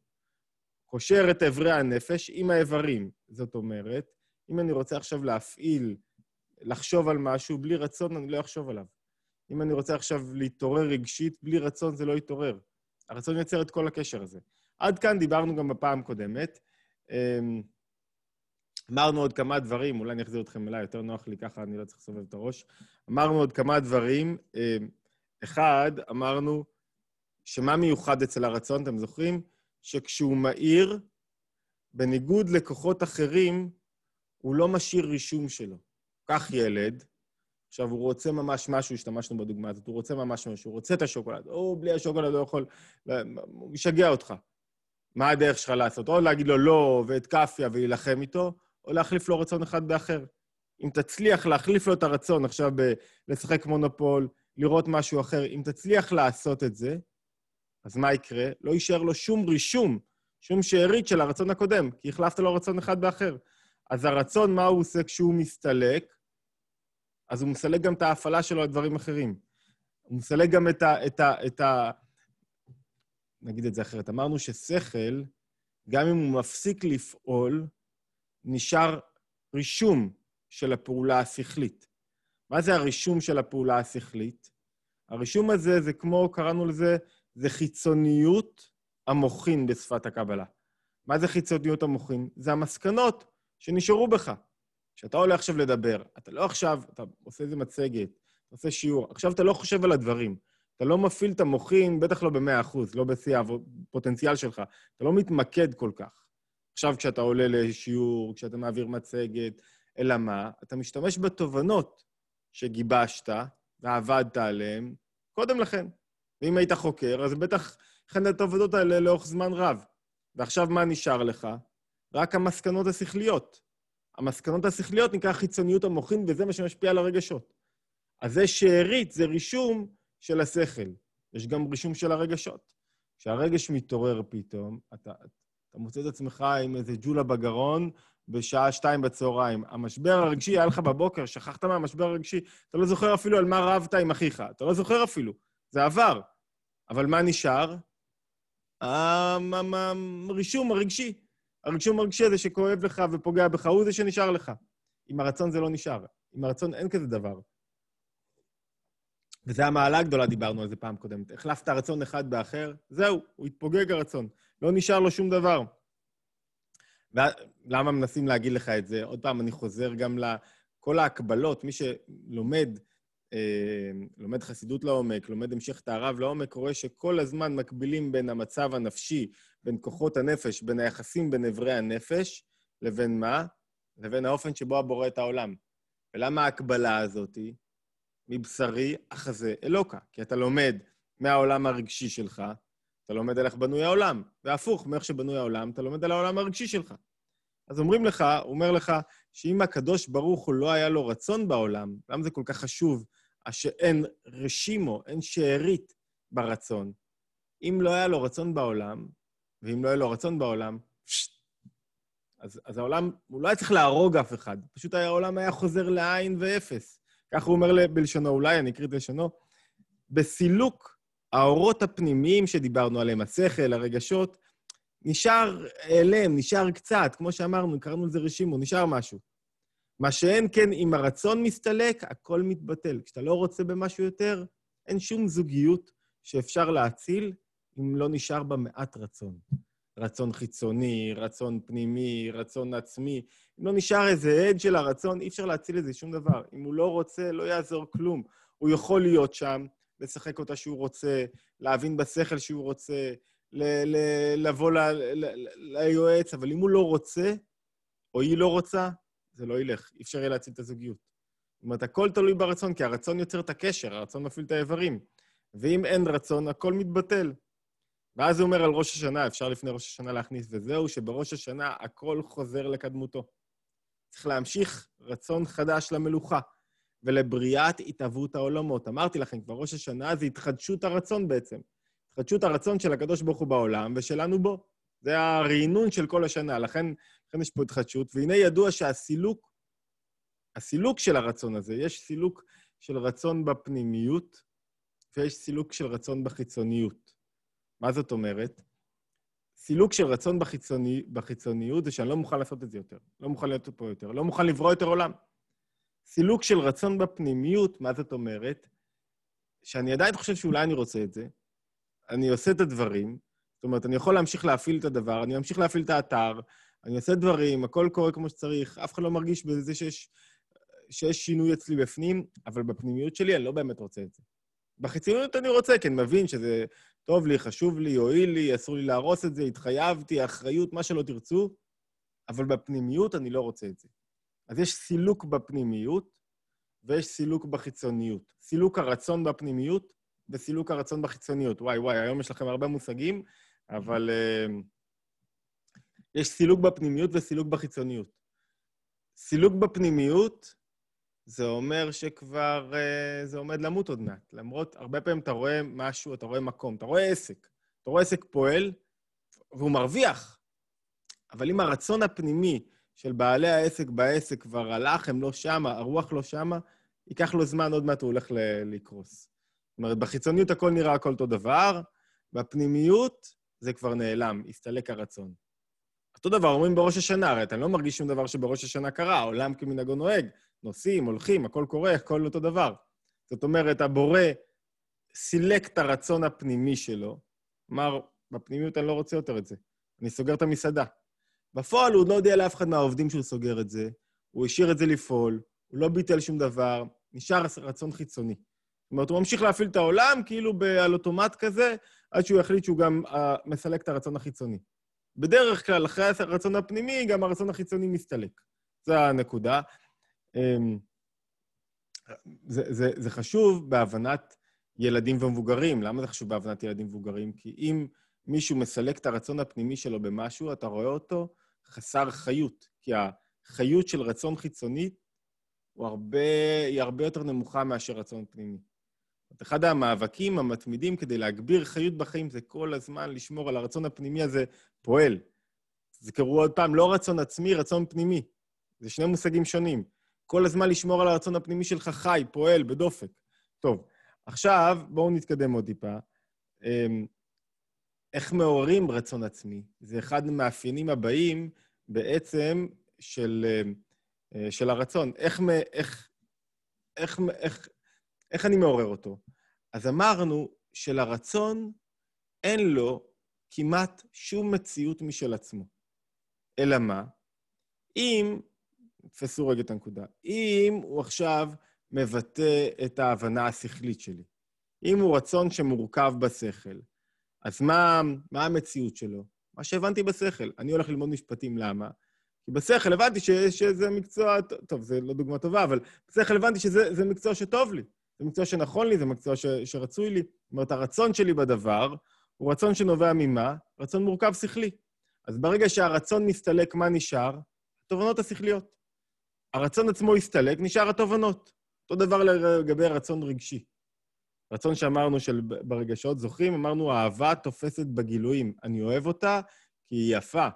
קושר את איברי הנפש עם האיברים. זאת אומרת, אם אני רוצה עכשיו להפעיל, לחשוב על משהו, בלי רצון אני לא אחשוב עליו. אם אני רוצה עכשיו להתעורר רגשית, בלי רצון זה לא יתעורר. הרצון יוצר את כל הקשר הזה. עד כאן דיברנו גם בפעם קודמת. אמ, אמרנו עוד כמה דברים, אולי אני אחזיר אתכם אליי, יותר נוח לי ככה, אני לא צריך לסובב את הראש. אמרנו עוד כמה דברים. אמ, אחד, אמרנו שמה מיוחד אצל הרצון, אתם זוכרים? שכשהוא מאיר, בניגוד לכוחות אחרים, הוא לא משאיר רישום שלו. קח ילד, עכשיו, הוא רוצה ממש משהו, השתמשנו בדוגמה הזאת, הוא רוצה ממש משהו, הוא רוצה את השוקולד, או בלי השוקולד לא יכול, הוא ישגע אותך. מה הדרך שלך לעשות? או להגיד לו לא, ואת כאפיה, ולהילחם איתו, או להחליף לו רצון אחד באחר. אם תצליח להחליף לו את הרצון עכשיו ב- לשחק מונופול, לראות משהו אחר, אם תצליח לעשות את זה, אז מה יקרה? לא יישאר לו שום רישום, שום שארית של הרצון הקודם, כי החלפת לו רצון אחד באחר. אז הרצון, מה הוא עושה כשהוא מסתלק? אז הוא מסלק גם את ההפעלה שלו על דברים אחרים. הוא מסלק גם את ה... את ה, את ה נגיד את זה אחרת. אמרנו ששכל, גם אם הוא מפסיק לפעול, נשאר רישום של הפעולה השכלית. מה זה הרישום של הפעולה השכלית? הרישום הזה זה כמו, קראנו לזה, זה חיצוניות המוחין בשפת הקבלה. מה זה חיצוניות המוחין? זה המסקנות שנשארו בך. כשאתה עולה עכשיו לדבר, אתה לא עכשיו, אתה עושה איזה מצגת, אתה עושה שיעור, עכשיו אתה לא חושב על הדברים. אתה לא מפעיל את המוחין, בטח לא ב-100%, לא בשיא הפוטנציאל שלך. אתה לא מתמקד כל כך. עכשיו כשאתה עולה לשיעור, כשאתה מעביר מצגת, אלא מה? אתה משתמש בתובנות שגיבשת ועבדת עליהן קודם לכן. ואם היית חוקר, אז בטח הכנת את העבודות האלה לאורך זמן רב. ועכשיו מה נשאר לך? רק המסקנות השכליות. המסקנות השכליות נקרא חיצוניות המוחין, וזה מה שמשפיע על הרגשות. אז זה שארית, זה רישום של השכל. יש גם רישום של הרגשות. כשהרגש מתעורר פתאום, אתה, אתה מוצא את עצמך עם איזה ג'ולה בגרון בשעה שתיים בצהריים. המשבר הרגשי היה לך בבוקר, שכחת מהמשבר הרגשי, אתה לא זוכר אפילו על מה רבת עם אחיך, אתה לא זוכר אפילו, זה עבר. אבל מה נשאר? הרישום הרגשי. הרגשום הרגשי הזה שכואב לך ופוגע בך, הוא זה שנשאר לך. עם הרצון זה לא נשאר. עם הרצון אין כזה דבר. וזו המעלה הגדולה, דיברנו על זה פעם קודמת. החלפת רצון אחד באחר, זהו, הוא התפוגג הרצון. לא נשאר לו שום דבר. ולמה מנסים להגיד לך את זה? עוד פעם, אני חוזר גם לכל ההקבלות. מי שלומד אה, לומד חסידות לעומק, לומד המשך תאריו לעומק, רואה שכל הזמן מקבילים בין המצב הנפשי, בין כוחות הנפש, בין היחסים בין אברי הנפש, לבין מה? לבין האופן שבו הבורא את העולם. ולמה ההקבלה הזאת? מבשרי אחזה אלוקה. כי אתה לומד מהעולם הרגשי שלך, אתה לומד על איך בנוי העולם. והפוך, מאיך שבנוי העולם, אתה לומד על העולם הרגשי שלך. אז אומרים לך, הוא אומר לך, שאם הקדוש ברוך הוא לא היה לו רצון בעולם, למה זה כל כך חשוב, שאין רשימו, אין שארית ברצון? אם לא היה לו רצון בעולם, ואם לא היה לו רצון בעולם, אז, אז העולם, הוא לא היה צריך להרוג אף אחד, פשוט העולם היה חוזר לעין ואפס. כך הוא אומר בלשונו, אולי, אני אקריא את לשונו, בסילוק האורות הפנימיים שדיברנו עליהם, השכל, הרגשות, נשאר אליהם, נשאר קצת, כמו שאמרנו, קראנו לזה רשימו, נשאר משהו. מה שאין כן, אם הרצון מסתלק, הכל מתבטל. כשאתה לא רוצה במשהו יותר, אין שום זוגיות שאפשר להציל אם לא נשאר בה מעט רצון. רצון חיצוני, רצון פנימי, רצון עצמי. אם לא נשאר איזה עד של הרצון, אי אפשר להציל את זה שום דבר. אם הוא לא רוצה, לא יעזור כלום. הוא יכול להיות שם, לשחק אותה שהוא רוצה, להבין בשכל שהוא רוצה, ל- ל- לבוא ל- ל- ליועץ, אבל אם הוא לא רוצה, או היא לא רוצה, זה לא ילך. אי אפשר יהיה להציל את הזוגיות. זאת אומרת, הכל תלוי ברצון, כי הרצון יוצר את הקשר, הרצון מפעיל את האיברים. ואם אין רצון, הכל מתבטל. ואז הוא אומר על ראש השנה, אפשר לפני ראש השנה להכניס, וזהו, שבראש השנה הכל חוזר לקדמותו. צריך להמשיך רצון חדש למלוכה ולבריאת התהוות העולמות. אמרתי לכם, כבר ראש השנה זה התחדשות הרצון בעצם. התחדשות הרצון של הקדוש ברוך הוא בעולם ושלנו בו. זה הרענון של כל השנה, לכן, לכן יש פה התחדשות. והנה ידוע שהסילוק, הסילוק של הרצון הזה, יש סילוק של רצון בפנימיות ויש סילוק של רצון בחיצוניות. מה זאת אומרת? סילוק של רצון בחיצוני, בחיצוניות זה שאני לא מוכן לעשות את זה יותר, לא מוכן להיות פה יותר, לא מוכן לברוא יותר עולם. סילוק של רצון בפנימיות, מה זאת אומרת? שאני עדיין חושב שאולי אני רוצה את זה, אני עושה את הדברים, זאת אומרת, אני יכול להמשיך להפעיל את הדבר, אני אמשיך להפעיל את האתר, אני עושה דברים, הכל קורה כמו שצריך, אף אחד לא מרגיש בזה שיש, שיש שינוי אצלי בפנים, אבל בפנימיות שלי אני לא באמת רוצה את זה. בחיצוניות אני רוצה, כי אני מבין שזה טוב לי, חשוב לי, יועיל לי, אסור לי להרוס את זה, התחייבתי, אחריות, מה שלא תרצו, אבל בפנימיות אני לא רוצה את זה. אז יש סילוק בפנימיות ויש סילוק בחיצוניות. סילוק הרצון בפנימיות וסילוק הרצון בחיצוניות. וואי, וואי, היום יש לכם הרבה מושגים, אבל uh, יש סילוק בפנימיות וסילוק בחיצוניות. סילוק בפנימיות זה אומר שכבר uh, זה עומד למות עוד מעט. למרות, הרבה פעמים אתה רואה משהו, אתה רואה מקום, אתה רואה עסק. אתה רואה עסק פועל, והוא מרוויח. אבל אם הרצון הפנימי של בעלי העסק בעסק כבר הלך, הם לא שמה, הרוח לא שמה, ייקח לו זמן, עוד מעט הוא הולך לקרוס. זאת אומרת, בחיצוניות הכל נראה הכל אותו דבר, בפנימיות זה כבר נעלם, הסתלק הרצון. אותו דבר אומרים בראש השנה, הרי אתה לא מרגיש שום דבר שבראש השנה קרה, העולם כמנהגו נוהג, נוסעים, הולכים, הכל קורה, הכל אותו דבר. זאת אומרת, הבורא סילק את הרצון הפנימי שלו, אמר, בפנימיות אני לא רוצה יותר את זה, אני סוגר את המסעדה. בפועל הוא לא הודיע לאף אחד מהעובדים שהוא סוגר את זה, הוא השאיר את זה לפעול, הוא לא ביטל שום דבר, נשאר רצון חיצוני. זאת אומרת, הוא ממשיך להפעיל את העולם כאילו על אוטומט כזה, עד שהוא יחליט שהוא גם uh, מסלק את הרצון החיצוני. בדרך כלל, אחרי הרצון הפנימי, גם הרצון החיצוני מסתלק. זו הנקודה. Um, זה, זה, זה חשוב בהבנת ילדים ומבוגרים. למה זה חשוב בהבנת ילדים ומבוגרים? כי אם מישהו מסלק את הרצון הפנימי שלו במשהו, אתה רואה אותו חסר חיות. כי החיות של רצון חיצוני הוא הרבה, היא הרבה יותר נמוכה מאשר רצון פנימי. אחד המאבקים המתמידים כדי להגביר חיות בחיים זה כל הזמן לשמור על הרצון הפנימי הזה פועל. תזכרו עוד פעם, לא רצון עצמי, רצון פנימי. זה שני מושגים שונים. כל הזמן לשמור על הרצון הפנימי שלך חי, פועל, בדופק. טוב, עכשיו בואו נתקדם עוד טיפה. אמ, איך מעוררים רצון עצמי? זה אחד המאפיינים הבאים בעצם של, אה, של הרצון. איך, איך, איך, איך, איך אני מעורר אותו? אז אמרנו שלרצון אין לו כמעט שום מציאות משל עצמו. אלא מה? אם, תפסו רגע את הנקודה, אם הוא עכשיו מבטא את ההבנה השכלית שלי, אם הוא רצון שמורכב בשכל, אז מה, מה המציאות שלו? מה שהבנתי בשכל. אני הולך ללמוד משפטים, למה? כי בשכל הבנתי ש, שזה מקצוע, טוב, זו לא דוגמה טובה, אבל בשכל הבנתי שזה מקצוע שטוב לי. זה מקצוע שנכון לי, זה מקצוע ש, שרצוי לי. זאת אומרת, הרצון שלי בדבר הוא רצון שנובע ממה? רצון מורכב שכלי. אז ברגע שהרצון מסתלק, מה נשאר? התובנות השכליות. הרצון עצמו הסתלק, נשאר התובנות. אותו דבר לגבי רצון רגשי. רצון שאמרנו של ברגשות, זוכרים? אמרנו, האהבה תופסת בגילויים. אני אוהב אותה כי היא יפה,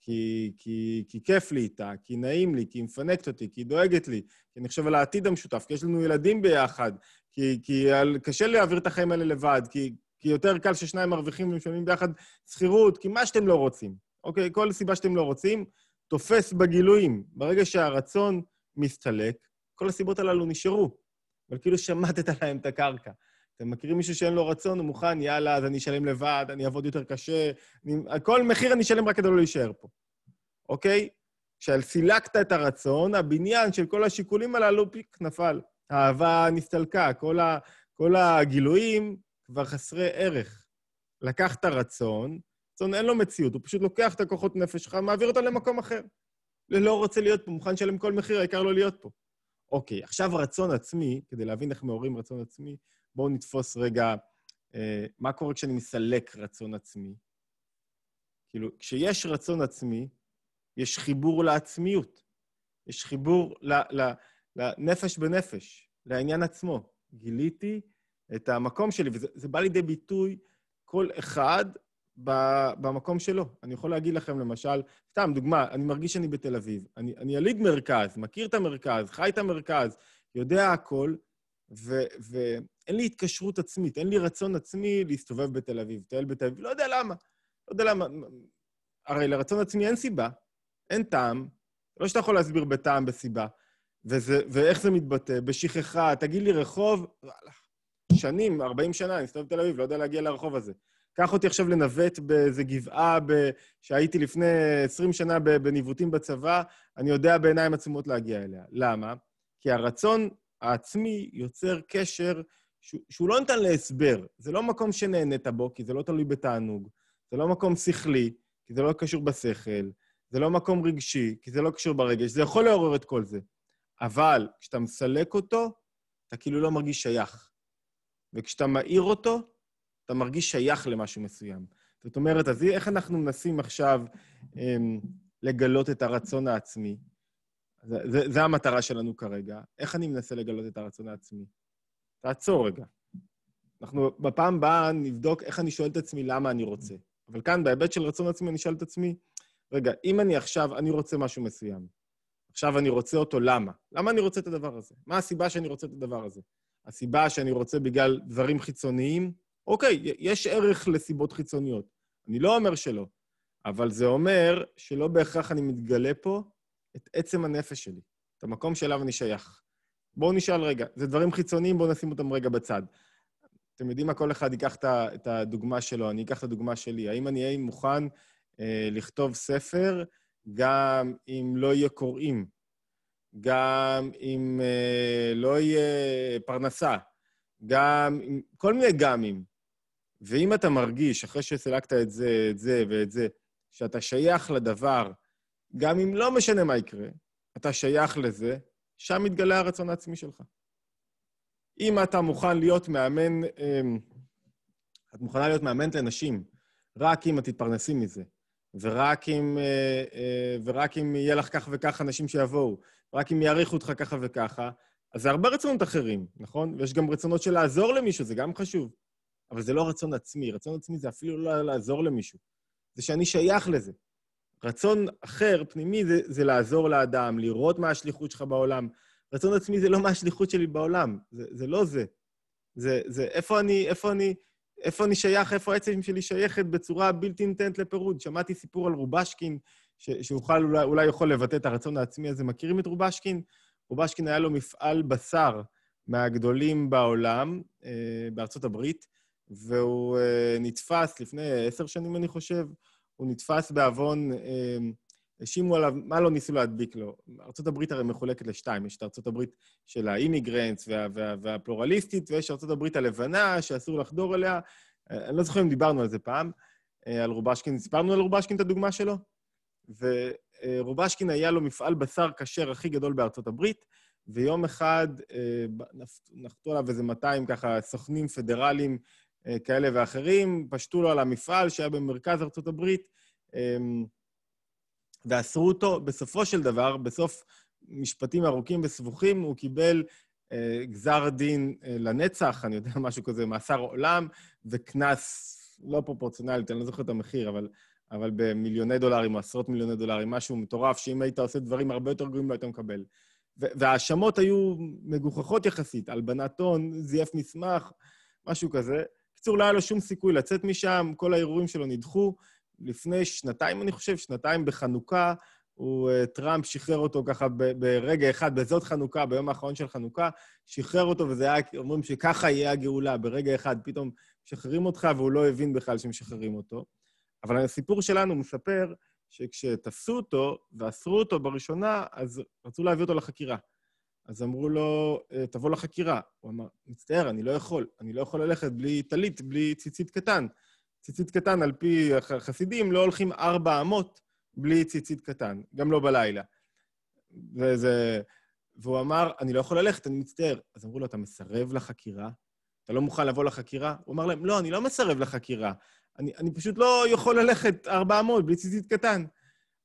כי, כי, כי כיף לי איתה, כי נעים לי, כי היא מפנקת אותי, כי היא דואגת לי, כי אני חושב על העתיד המשותף, כי יש לנו ילדים ביחד, כי, כי קשה להעביר את החיים האלה לבד, כי, כי יותר קל ששניים מרוויחים ומשלמים ביחד שכירות, כי מה שאתם לא רוצים, אוקיי? כל סיבה שאתם לא רוצים, תופס בגילויים. ברגע שהרצון מסתלק, כל הסיבות הללו נשארו, אבל כאילו שמטת להם את הקרקע. אתם מכירים מישהו שאין לו רצון, הוא מוכן, יאללה, אז אני אשלם לבד, אני אעבוד יותר קשה, אני, כל מחיר אני אשלם רק כדי לא להישאר פה, אוקיי? כשסילקת את הרצון, הבניין של כל השיקולים הללו, פיק, נפל. האהבה נסתלקה, כל, ה, כל הגילויים כבר חסרי ערך. לקחת רצון, רצון אין לו מציאות, הוא פשוט לוקח את הכוחות נפש שלך, מעביר אותם למקום אחר. לא רוצה להיות פה, מוכן לשלם כל מחיר, העיקר לא להיות פה. אוקיי, עכשיו רצון עצמי, כדי להבין איך מעוררים רצון עצמי, בואו נתפוס רגע אה, מה קורה כשאני מסלק רצון עצמי. כאילו, כשיש רצון עצמי, יש חיבור לעצמיות. יש חיבור ל, ל, לנפש בנפש, לעניין עצמו. גיליתי את המקום שלי, וזה בא לידי ביטוי כל אחד במקום שלו. אני יכול להגיד לכם, למשל, סתם, דוגמה, אני מרגיש שאני בתל אביב. אני, אני יליד מרכז, מכיר את המרכז, חי את המרכז, יודע הכל, ואין לי התקשרות עצמית, אין לי רצון עצמי להסתובב בתל אביב, לטייל בתל אביב, לא יודע למה. לא יודע למה. הרי לרצון עצמי אין סיבה, אין טעם. לא שאתה יכול להסביר בטעם, בסיבה. וזה, ואיך זה מתבטא? בשכחה, תגיד לי רחוב, שנים, 40 שנה, אני מסתובב בתל אביב, לא יודע להגיע לרחוב הזה. קח אותי עכשיו לנווט באיזה גבעה ב... שהייתי לפני 20 שנה בניווטים בצבא, אני יודע בעיניים עצומות להגיע אליה. למה? כי הרצון העצמי יוצר קשר שהוא, שהוא לא ניתן להסבר. זה לא מקום שנהנית בו, כי זה לא תלוי בתענוג. זה לא מקום שכלי, כי זה לא קשור בשכל. זה לא מקום רגשי, כי זה לא קשור ברגש. זה יכול לעורר את כל זה. אבל כשאתה מסלק אותו, אתה כאילו לא מרגיש שייך. וכשאתה מאיר אותו, אתה מרגיש שייך למשהו מסוים. זאת אומרת, אז איך אנחנו מנסים עכשיו אמ, לגלות את הרצון העצמי? זה, זה, זה המטרה שלנו כרגע. איך אני מנסה לגלות את הרצון העצמי? תעצור רגע. אנחנו בפעם הבאה נבדוק איך אני שואל את עצמי למה אני רוצה. אבל כאן, בהיבט של רצון עצמי, אני שואל את עצמי, רגע, אם אני עכשיו, אני רוצה משהו מסוים, עכשיו אני רוצה אותו, למה? למה אני רוצה את הדבר הזה? מה הסיבה שאני רוצה את הדבר הזה? הסיבה שאני רוצה בגלל דברים חיצוניים? אוקיי, יש ערך לסיבות חיצוניות. אני לא אומר שלא, אבל זה אומר שלא בהכרח אני מתגלה פה את עצם הנפש שלי, את המקום שאליו אני שייך. בואו נשאל רגע, זה דברים חיצוניים, בואו נשים אותם רגע בצד. אתם יודעים מה? כל אחד ייקח את הדוגמה שלו, אני אקח את הדוגמה שלי. האם אני אהיה מוכן אה, לכתוב ספר גם אם לא יהיה קוראים, גם אם אה, לא יהיה פרנסה, גם עם כל מיני גמים. ואם אתה מרגיש, אחרי שסילקת את זה, את זה ואת זה, שאתה שייך לדבר, גם אם לא משנה מה יקרה, אתה שייך לזה, שם מתגלה הרצון העצמי שלך. אם אתה מוכן להיות מאמן, אמ, את מוכנה להיות מאמנת לנשים, רק אם את תתפרנסי מזה, ורק אם, אה, אה, ורק אם יהיה לך כך וכך אנשים שיבואו, רק אם יעריכו אותך ככה וככה, אז זה הרבה רצונות אחרים, נכון? ויש גם רצונות של לעזור למישהו, זה גם חשוב. אבל זה לא רצון עצמי. רצון עצמי זה אפילו לא לעזור למישהו. זה שאני שייך לזה. רצון אחר, פנימי, זה, זה לעזור לאדם, לראות מה השליחות שלך בעולם. רצון עצמי זה לא מה השליחות שלי בעולם, זה, זה לא זה. זה, זה איפה אני, איפה אני, איפה אני שייך, איפה העצם שלי שייכת בצורה בלתי ניתנת לפירוד. שמעתי סיפור על רובשקין, ש, שאוכל, אולי, אולי יכול לבטא את הרצון העצמי הזה. מכירים את רובשקין? רובשקין היה לו מפעל בשר מהגדולים בעולם, אה, בארצות הברית, והוא אה, נתפס לפני עשר שנים, אני חושב, הוא נתפס בעוון, אה, האשימו עליו, מה לא ניסו להדביק לו? ארה"ב הרי מחולקת לשתיים, יש את ארה"ב של האימיגרנטס וה, וה, והפלורליסטית, ויש ארה"ב הלבנה, שאסור לחדור אליה. אה, אני לא זוכר אם דיברנו על זה פעם, על רובשקין. סיפרנו על רובשקין את הדוגמה שלו? ורובשקין היה לו מפעל בשר כשר הכי גדול בארצות הברית, ויום אחד נחתו עליו איזה 200 ככה סוכנים פדרליים כאלה ואחרים, פשטו לו על המפעל שהיה במרכז ארצות הברית, אמ, ואסרו אותו. בסופו של דבר, בסוף משפטים ארוכים וסבוכים, הוא קיבל אה, גזר דין אה, לנצח, אני יודע, משהו כזה, מאסר עולם, וקנס לא פרופורציונלית, אני לא זוכר את המחיר, אבל, אבל במיליוני דולרים או עשרות מיליוני דולרים, משהו מטורף, שאם היית עושה דברים הרבה יותר גרועים לא היית מקבל. וההאשמות היו מגוחכות יחסית, הלבנת הון, זייף מסמך, משהו כזה. בקיצור, לא היה לו שום סיכוי לצאת משם, כל הערעורים שלו נדחו. לפני שנתיים, אני חושב, שנתיים בחנוכה, הוא, אה, טראמפ שחרר אותו ככה ברגע אחד, בזאת חנוכה, ביום האחרון של חנוכה, שחרר אותו, וזה היה, אומרים שככה יהיה הגאולה, ברגע אחד פתאום משחררים אותך, והוא לא הבין בכלל שמשחררים אותו. אבל הסיפור שלנו מספר שכשתפסו אותו ואסרו אותו בראשונה, אז רצו להביא אותו לחקירה. אז אמרו לו, אה, תבוא לחקירה. הוא אמר, מצטער, אני לא יכול. אני לא יכול ללכת בלי טלית, בלי ציצית קטן. ציצית קטן, על פי החסידים, לא הולכים ארבע אמות בלי ציצית קטן, גם לא בלילה. וזה... והוא אמר, אני לא יכול ללכת, אני מצטער. אז אמרו לו, אתה מסרב לחקירה? אתה לא מוכן לבוא לחקירה? הוא אמר להם, לא, אני לא מסרב לחקירה. אני, אני פשוט לא יכול ללכת 400 בלי ציצית קטן.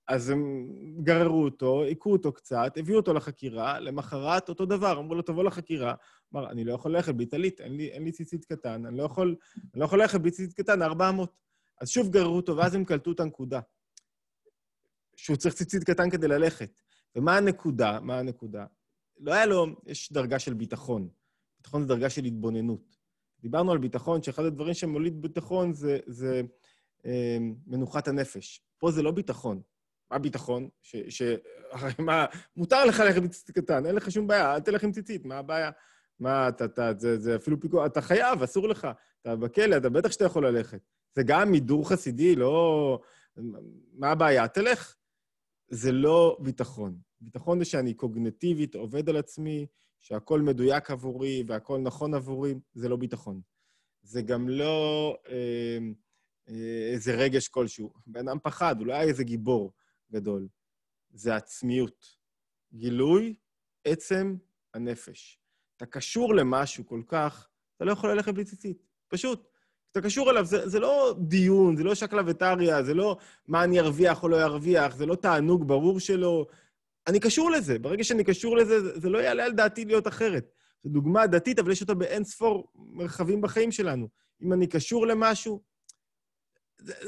אז הם גררו אותו, היכו אותו קצת, הביאו אותו לחקירה, למחרת אותו דבר, אמרו לו, תבוא לחקירה. אמר, אני לא יכול ללכת בלי טלית, אין אין לי ציצית קטן, אני לא יכול, אני לא יכול ללכת בלי ציצית קטן, 400. אז שוב גררו אותו, ואז הם קלטו את הנקודה. שהוא צריך ציצית קטן כדי ללכת. ומה הנקודה? מה הנקודה? לא היה לו, יש דרגה של ביטחון. ביטחון זה דרגה של התבוננות. דיברנו על ביטחון, שאחד הדברים שמוליד ביטחון זה, זה אה, מנוחת הנפש. פה זה לא ביטחון. מה ביטחון? ש... הרי מה, מותר לך ללכת עם ציצית קטן, אין לך שום בעיה, אל תלך עם ציצית, מה הבעיה? מה, אתה, אתה, זה, זה אפילו פיקוח, אתה חייב, אסור לך. אתה בכלא, אתה בטח שאתה יכול ללכת. זה גם מידור חסידי, לא... מה הבעיה? תלך. זה לא ביטחון. ביטחון זה שאני קוגנטיבית עובד על עצמי, שהכל מדויק עבורי והכל נכון עבורי, זה לא ביטחון. זה גם לא אה, אה, איזה רגש כלשהו. בן אדם פחד, הוא לא איזה גיבור גדול. זה עצמיות. גילוי עצם הנפש. אתה קשור למשהו כל כך, אתה לא יכול ללכת בלי ציצית. פשוט. אתה קשור אליו, זה, זה לא דיון, זה לא שקלא וטריא, זה לא מה אני ארוויח או לא ארוויח, זה לא תענוג ברור שלו. אני קשור לזה. ברגע שאני קשור לזה, זה, זה לא יעלה על דעתי להיות אחרת. זו דוגמה דתית, אבל יש אותה באין ספור מרחבים בחיים שלנו. אם אני קשור למשהו,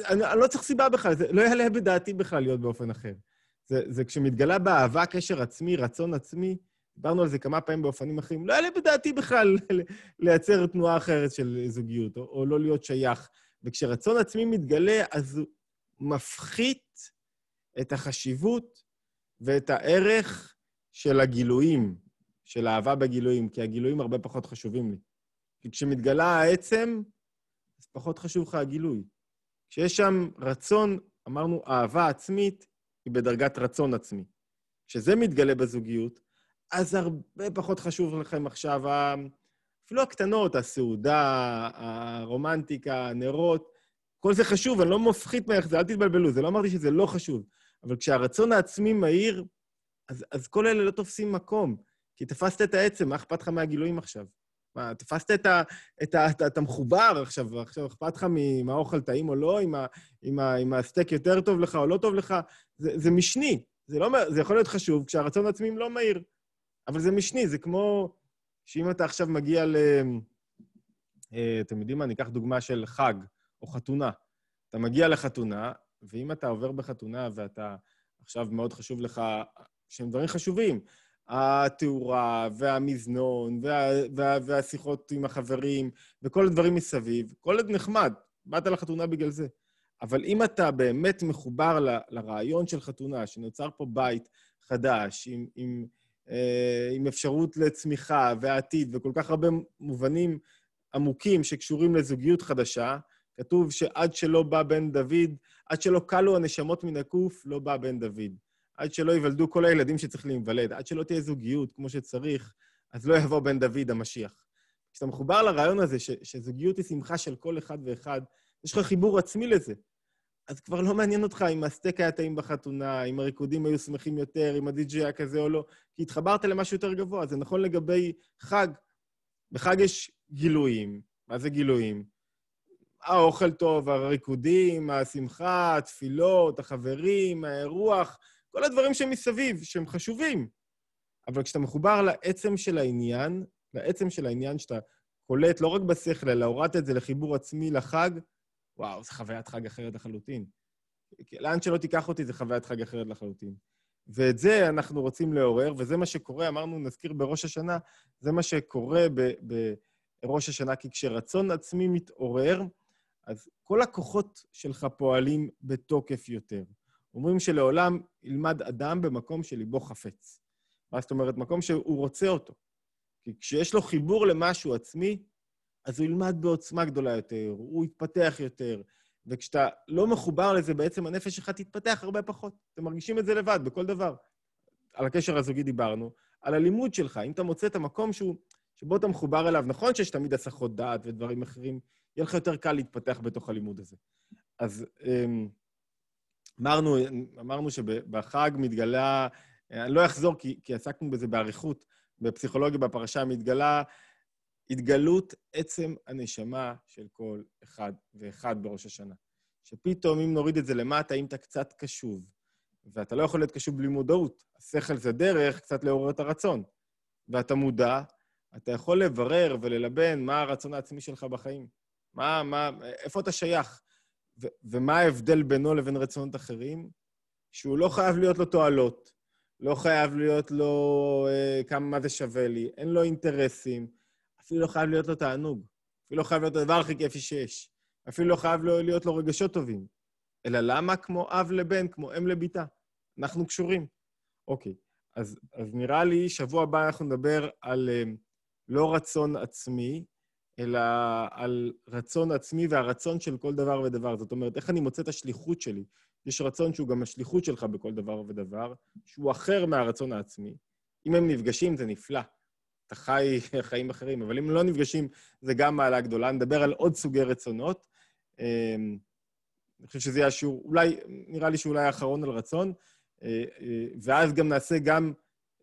אני, אני לא צריך סיבה בכלל, זה לא יעלה בדעתי בכלל להיות באופן אחר. זה, זה כשמתגלה באהבה קשר עצמי, רצון עצמי, דיברנו על זה כמה פעמים באופנים אחרים, לא יעלה בדעתי בכלל לייצר תנועה אחרת של זוגיות, או, או לא להיות שייך. וכשרצון עצמי מתגלה, אז הוא מפחית את החשיבות ואת הערך של הגילויים, של אהבה בגילויים, כי הגילויים הרבה פחות חשובים לי. כי כשמתגלה העצם, אז פחות חשוב לך הגילוי. כשיש שם רצון, אמרנו, אהבה עצמית היא בדרגת רצון עצמי. כשזה מתגלה בזוגיות, אז הרבה פחות חשוב לכם עכשיו, אפילו הקטנות, הסעודה, הרומנטיקה, הנרות, כל זה חשוב, אני לא מפחית מאיך זה, אל תתבלבלו, זה לא אמרתי שזה לא חשוב. אבל כשהרצון העצמי מהיר, אז, אז כל אלה לא תופסים מקום, כי תפסת את העצם, מה אכפת לך מהגילויים עכשיו? מה, תפסת את, ה, את, ה, את, ה, את המחובר עכשיו, עכשיו אכפת לך אם האוכל טעים או לא, אם, אם, אם הסטייק יותר טוב לך או לא טוב לך? זה, זה משני, זה, לא, זה יכול להיות חשוב כשהרצון העצמי לא מהיר. אבל זה משני, זה כמו שאם אתה עכשיו מגיע ל... אה, אתם יודעים מה? ניקח דוגמה של חג או חתונה. אתה מגיע לחתונה, ואם אתה עובר בחתונה ואתה עכשיו מאוד חשוב לך, שהם דברים חשובים, התאורה והמזנון וה, וה, והשיחות עם החברים וכל הדברים מסביב, כל עוד נחמד, באת לחתונה בגלל זה. אבל אם אתה באמת מחובר ל, לרעיון של חתונה, שנוצר פה בית חדש, עם, עם, אה, עם אפשרות לצמיחה ועתיד וכל כך הרבה מובנים עמוקים שקשורים לזוגיות חדשה, כתוב שעד שלא בא בן דוד, עד שלא כלו הנשמות מן הקוף, לא בא בן דוד. עד שלא ייוולדו כל הילדים שצריך להיוולד, עד שלא תהיה זוגיות כמו שצריך, אז לא יבוא בן דוד המשיח. כשאתה מחובר לרעיון הזה ש, שזוגיות היא שמחה של כל אחד ואחד, יש לך חיבור עצמי לזה. אז כבר לא מעניין אותך אם הסטייק היה טעים בחתונה, אם הריקודים היו שמחים יותר, אם הדי-ג'יי היה כזה או לא, כי התחברת למשהו יותר גבוה. זה נכון לגבי חג. בחג יש גילויים. מה זה גילויים? האוכל טוב, הריקודים, השמחה, התפילות, החברים, האירוח, כל הדברים שמסביב, שהם חשובים. אבל כשאתה מחובר לעצם של העניין, לעצם של העניין שאתה קולט לא רק בשכל, אלא הורדת את זה לחיבור עצמי לחג, וואו, זו חוויית חג אחרת לחלוטין. לאן שלא תיקח אותי, זו חוויית חג אחרת לחלוטין. ואת זה אנחנו רוצים לעורר, וזה מה שקורה, אמרנו, נזכיר בראש השנה, זה מה שקורה בראש השנה, כי כשרצון עצמי מתעורר, אז כל הכוחות שלך פועלים בתוקף יותר. אומרים שלעולם ילמד אדם במקום שליבו חפץ. מה זאת אומרת? מקום שהוא רוצה אותו. כי כשיש לו חיבור למשהו עצמי, אז הוא ילמד בעוצמה גדולה יותר, הוא יתפתח יותר, וכשאתה לא מחובר לזה, בעצם הנפש שלך תתפתח הרבה פחות. אתם מרגישים את זה לבד, בכל דבר. על הקשר הזוגי דיברנו, על הלימוד שלך. אם אתה מוצא את המקום שהוא, שבו אתה מחובר אליו, נכון שיש תמיד הסחות דעת ודברים אחרים, יהיה לך יותר קל להתפתח בתוך הלימוד הזה. אז אמ, אמרנו, אמרנו שבחג מתגלה, אני לא אחזור כי, כי עסקנו בזה באריכות, בפסיכולוגיה בפרשה מתגלה התגלות עצם הנשמה של כל אחד ואחד בראש השנה. שפתאום, אם נוריד את זה למטה, אם אתה קצת קשוב, ואתה לא יכול להיות קשוב בלי מודעות, השכל זה דרך קצת לעורר את הרצון, ואתה מודע, אתה יכול לברר וללבן מה הרצון העצמי שלך בחיים. מה, מה, איפה אתה שייך? ומה ההבדל בינו לבין רצונות אחרים? שהוא לא חייב להיות לו תועלות, לא חייב להיות לו אה, כמה, מה זה שווה לי, אין לו אינטרסים, אפילו לא חייב להיות לו תענוג, אפילו לא חייב להיות הדבר הכי כיפי שיש, אפילו לא חייב להיות לו רגשות טובים. אלא למה כמו אב לבן, כמו אם לביתה? אנחנו קשורים. אוקיי, אז, אז נראה לי, שבוע הבא אנחנו נדבר על אה, לא רצון עצמי, אלא על רצון עצמי והרצון של כל דבר ודבר. זאת אומרת, איך אני מוצא את השליחות שלי. יש רצון שהוא גם השליחות שלך בכל דבר ודבר, שהוא אחר מהרצון העצמי. אם הם נפגשים, זה נפלא. אתה חי חיים אחרים, אבל אם לא נפגשים, זה גם מעלה גדולה. נדבר על עוד סוגי רצונות. אמ, אני חושב שזה יהיה השיעור, אולי, נראה לי שאולי האחרון על רצון, אה, אה, ואז גם נעשה גם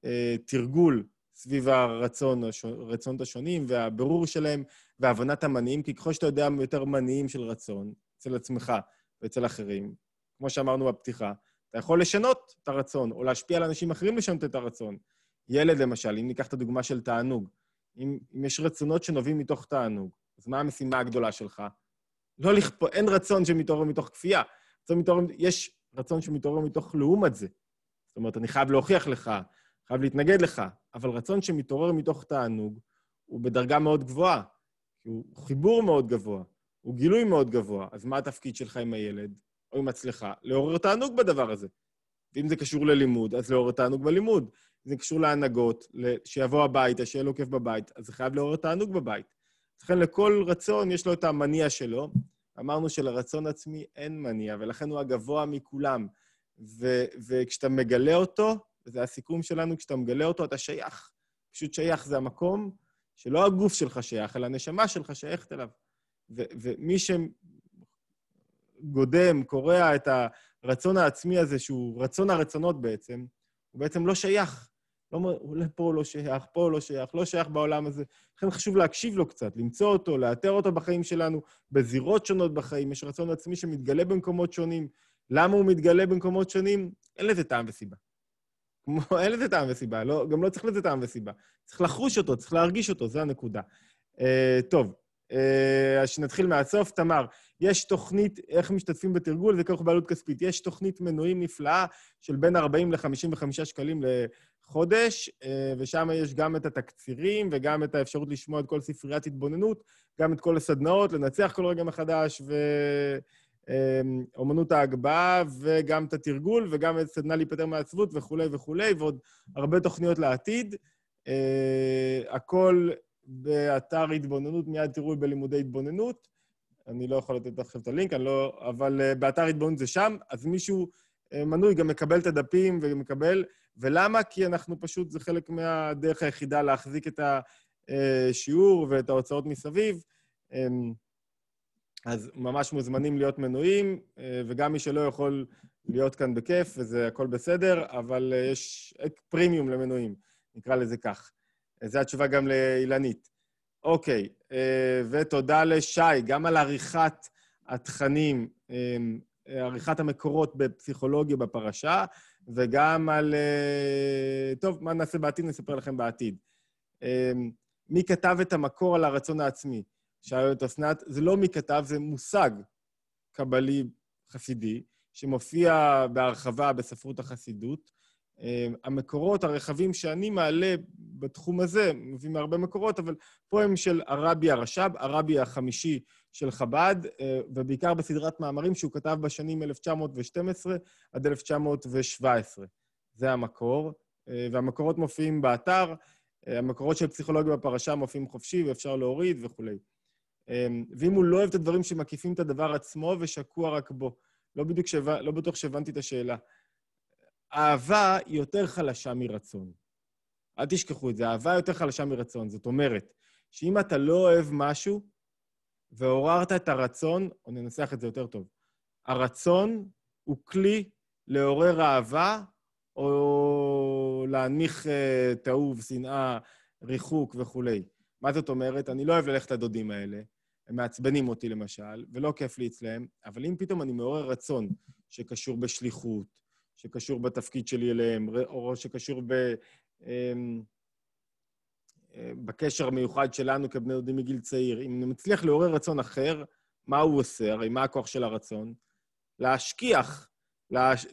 אה, תרגול סביב הרצון, הרצונות השונים והבירור שלהם והבנת המניעים, כי ככל שאתה יודע יותר מניעים של רצון אצל עצמך ואצל אחרים, כמו שאמרנו בפתיחה, אתה יכול לשנות את הרצון, או להשפיע על אנשים אחרים לשנות את הרצון. ילד, למשל, אם ניקח את הדוגמה של תענוג, אם, אם יש רצונות שנובעים מתוך תענוג, אז מה המשימה הגדולה שלך? לא לכפות, אין רצון שמתעורר מתוך כפייה. רצון מתעורר, יש רצון שמתעורר מתוך לעומת זה. זאת אומרת, אני חייב להוכיח לך, חייב להתנגד לך, אבל רצון שמתעורר מתוך תענוג הוא בדרגה מאוד גבוהה, הוא חיבור מאוד גבוה, הוא גילוי מאוד גבוה. אז מה התפקיד שלך עם הילד או עם הצלחה? לעורר תענוג בדבר הזה. ואם זה קשור ללימוד, אז לעורר תענוג בלימוד. זה קשור להנהגות, שיבוא הביתה, שיהיה לו כיף בבית, אז זה חייב לעורר תענוג בבית. לכן לכל רצון יש לו את המניע שלו. אמרנו שלרצון עצמי אין מניע, ולכן הוא הגבוה מכולם. ו- וכשאתה מגלה אותו, וזה הסיכום שלנו, כשאתה מגלה אותו, אתה שייך. פשוט שייך זה המקום שלא הגוף שלך שייך, אלא הנשמה שלך שייכת אליו. ו- ומי שגודם, קורע את הרצון העצמי הזה, שהוא רצון הרצונות בעצם, הוא בעצם לא שייך. לא, פה לא שייך, פה לא שייך, לא שייך בעולם הזה. לכן חשוב להקשיב לו קצת, למצוא אותו, לאתר אותו בחיים שלנו, בזירות שונות בחיים. יש רצון עצמי שמתגלה במקומות שונים. למה הוא מתגלה במקומות שונים? אין לזה טעם וסיבה. אין לזה טעם וסיבה, לא, גם לא צריך לזה טעם וסיבה. צריך לחוש אותו, צריך להרגיש אותו, זו הנקודה. Uh, טוב, אה, אז שנתחיל מהסוף. תמר, יש תוכנית, איך משתתפים בתרגול, זה כרוך בעלות כספית. יש תוכנית מנויים נפלאה של בין 40 ל-55 שקלים חודש, אה, ושם יש גם את התקצירים וגם את האפשרות לשמוע את כל ספריית התבוננות, גם את כל הסדנאות, לנצח כל רגע מחדש, ואומנות אה, ההגבהה, וגם את התרגול, וגם את סדנה להיפטר מעצבות וכולי וכולי, ועוד הרבה תוכניות לעתיד. אה, הכל באתר התבוננות, מיד תראו בלימודי התבוננות. אני לא יכול לתת עכשיו את הלינק, לא... אבל באתר התבוננות זה שם, אז מישהו מנוי גם מקבל את הדפים ומקבל... ולמה? כי אנחנו פשוט, זה חלק מהדרך היחידה להחזיק את השיעור ואת ההוצאות מסביב. אמ, אז ממש מוזמנים להיות מנויים, אה, וגם מי שלא יכול להיות כאן בכיף, וזה הכל בסדר, אבל אה, יש פרימיום למנויים, נקרא לזה כך. זו התשובה גם לאילנית. אוקיי, אה, ותודה לשי, גם על עריכת התכנים, אה, עריכת המקורות בפסיכולוגיה בפרשה, וגם על... אה, טוב, מה נעשה בעתיד? נספר לכם בעתיד. מי כתב את המקור על הרצון העצמי? שאלו את אסנת, זה לא מי כתב, זה מושג קבלי חסידי, שמופיע בהרחבה בספרות החסידות. אמ, המקורות הרחבים שאני מעלה בתחום הזה, מביא מהרבה מקורות, אבל פה הם של הרבי הרש"ב, הרבי החמישי של חב"ד, אה, ובעיקר בסדרת מאמרים שהוא כתב בשנים 1912 עד 1917. זה המקור, אה, והמקורות מופיעים באתר. אה, המקורות של פסיכולוגיה בפרשה מופיעים חופשי ואפשר להוריד וכולי. אמ, ואם הוא לא אוהב את הדברים שמקיפים את הדבר עצמו ושקוע רק בו. לא בדיוק, שב... לא בטוח שהבנתי את השאלה. אהבה היא יותר חלשה מרצון. אל תשכחו את זה, אהבה יותר חלשה מרצון. זאת אומרת, שאם אתה לא אוהב משהו ועוררת את הרצון, או ננסח את זה יותר טוב, הרצון הוא כלי לעורר אהבה או להנמיך uh, תאוב, שנאה, ריחוק וכולי. מה זאת אומרת? אני לא אוהב ללכת לדודים האלה, הם מעצבנים אותי למשל, ולא כיף לי אצלם, אבל אם פתאום אני מעורר רצון שקשור בשליחות, שקשור בתפקיד שלי אליהם, או שקשור ב... אמ, אה, בקשר המיוחד שלנו כבני דודים מגיל צעיר. אם אני מצליח לעורר רצון אחר, מה הוא עושה? הרי מה הכוח של הרצון? להשכיח, להש...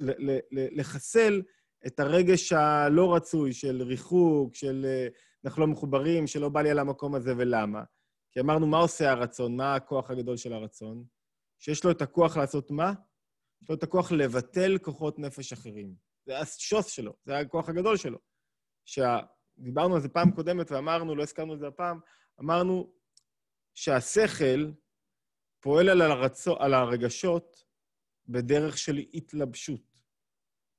לחסל את הרגש הלא רצוי של ריחוק, של אה, אנחנו לא מחוברים, שלא בא לי על המקום הזה ולמה. כי אמרנו, מה עושה הרצון? מה הכוח הגדול של הרצון? שיש לו את הכוח לעשות מה? יש לו את הכוח לבטל כוחות נפש אחרים. זה השוס שלו, זה הכוח הגדול שלו. שדיברנו על זה פעם קודמת ואמרנו, לא הזכרנו את זה הפעם, אמרנו שהשכל פועל על, הרצו, על הרגשות בדרך של התלבשות.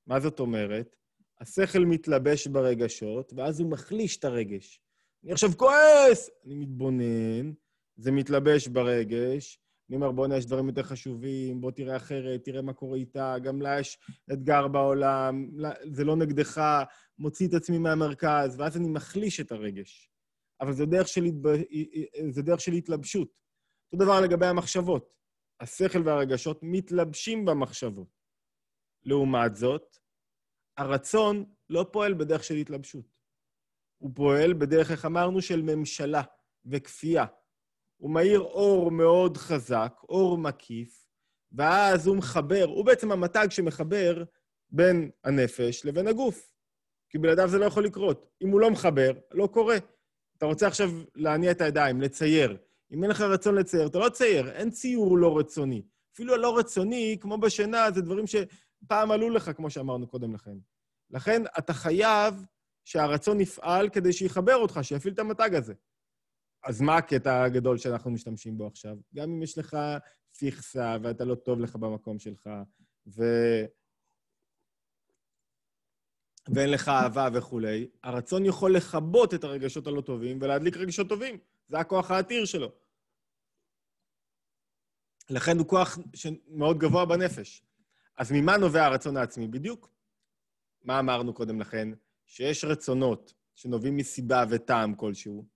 מה זאת אומרת? השכל מתלבש ברגשות, ואז הוא מחליש את הרגש. אני עכשיו כועס! אני מתבונן, זה מתלבש ברגש, אני אומר, בוא'נה, יש דברים יותר חשובים, בוא תראה אחרת, תראה מה קורה איתה, גם לה יש אתגר בעולם, זה לא נגדך, מוציא את עצמי מהמרכז, ואז אני מחליש את הרגש. אבל זה דרך של, התב... זה דרך של התלבשות. אותו דבר לגבי המחשבות. השכל והרגשות מתלבשים במחשבות. לעומת זאת, הרצון לא פועל בדרך של התלבשות. הוא פועל בדרך, איך אמרנו, של ממשלה וכפייה. הוא מאיר אור מאוד חזק, אור מקיף, ואז הוא מחבר, הוא בעצם המתג שמחבר בין הנפש לבין הגוף. כי בלעדיו זה לא יכול לקרות. אם הוא לא מחבר, לא קורה. אתה רוצה עכשיו להניע את הידיים, לצייר. אם אין לך רצון לצייר, אתה לא תצייר, אין ציור לא רצוני. אפילו הלא רצוני, כמו בשינה, זה דברים שפעם עלו לך, כמו שאמרנו קודם לכן. לכן אתה חייב שהרצון יפעל כדי שיחבר אותך, שיפעיל את המתג הזה. אז מה הקטע הגדול שאנחנו משתמשים בו עכשיו? גם אם יש לך פיכסה ואתה לא טוב לך במקום שלך, ו... ואין לך אהבה וכולי, הרצון יכול לכבות את הרגשות הלא טובים ולהדליק רגשות טובים. זה הכוח העתיר שלו. לכן הוא כוח מאוד גבוה בנפש. אז ממה נובע הרצון העצמי? בדיוק. מה אמרנו קודם לכן? שיש רצונות שנובעים מסיבה וטעם כלשהו,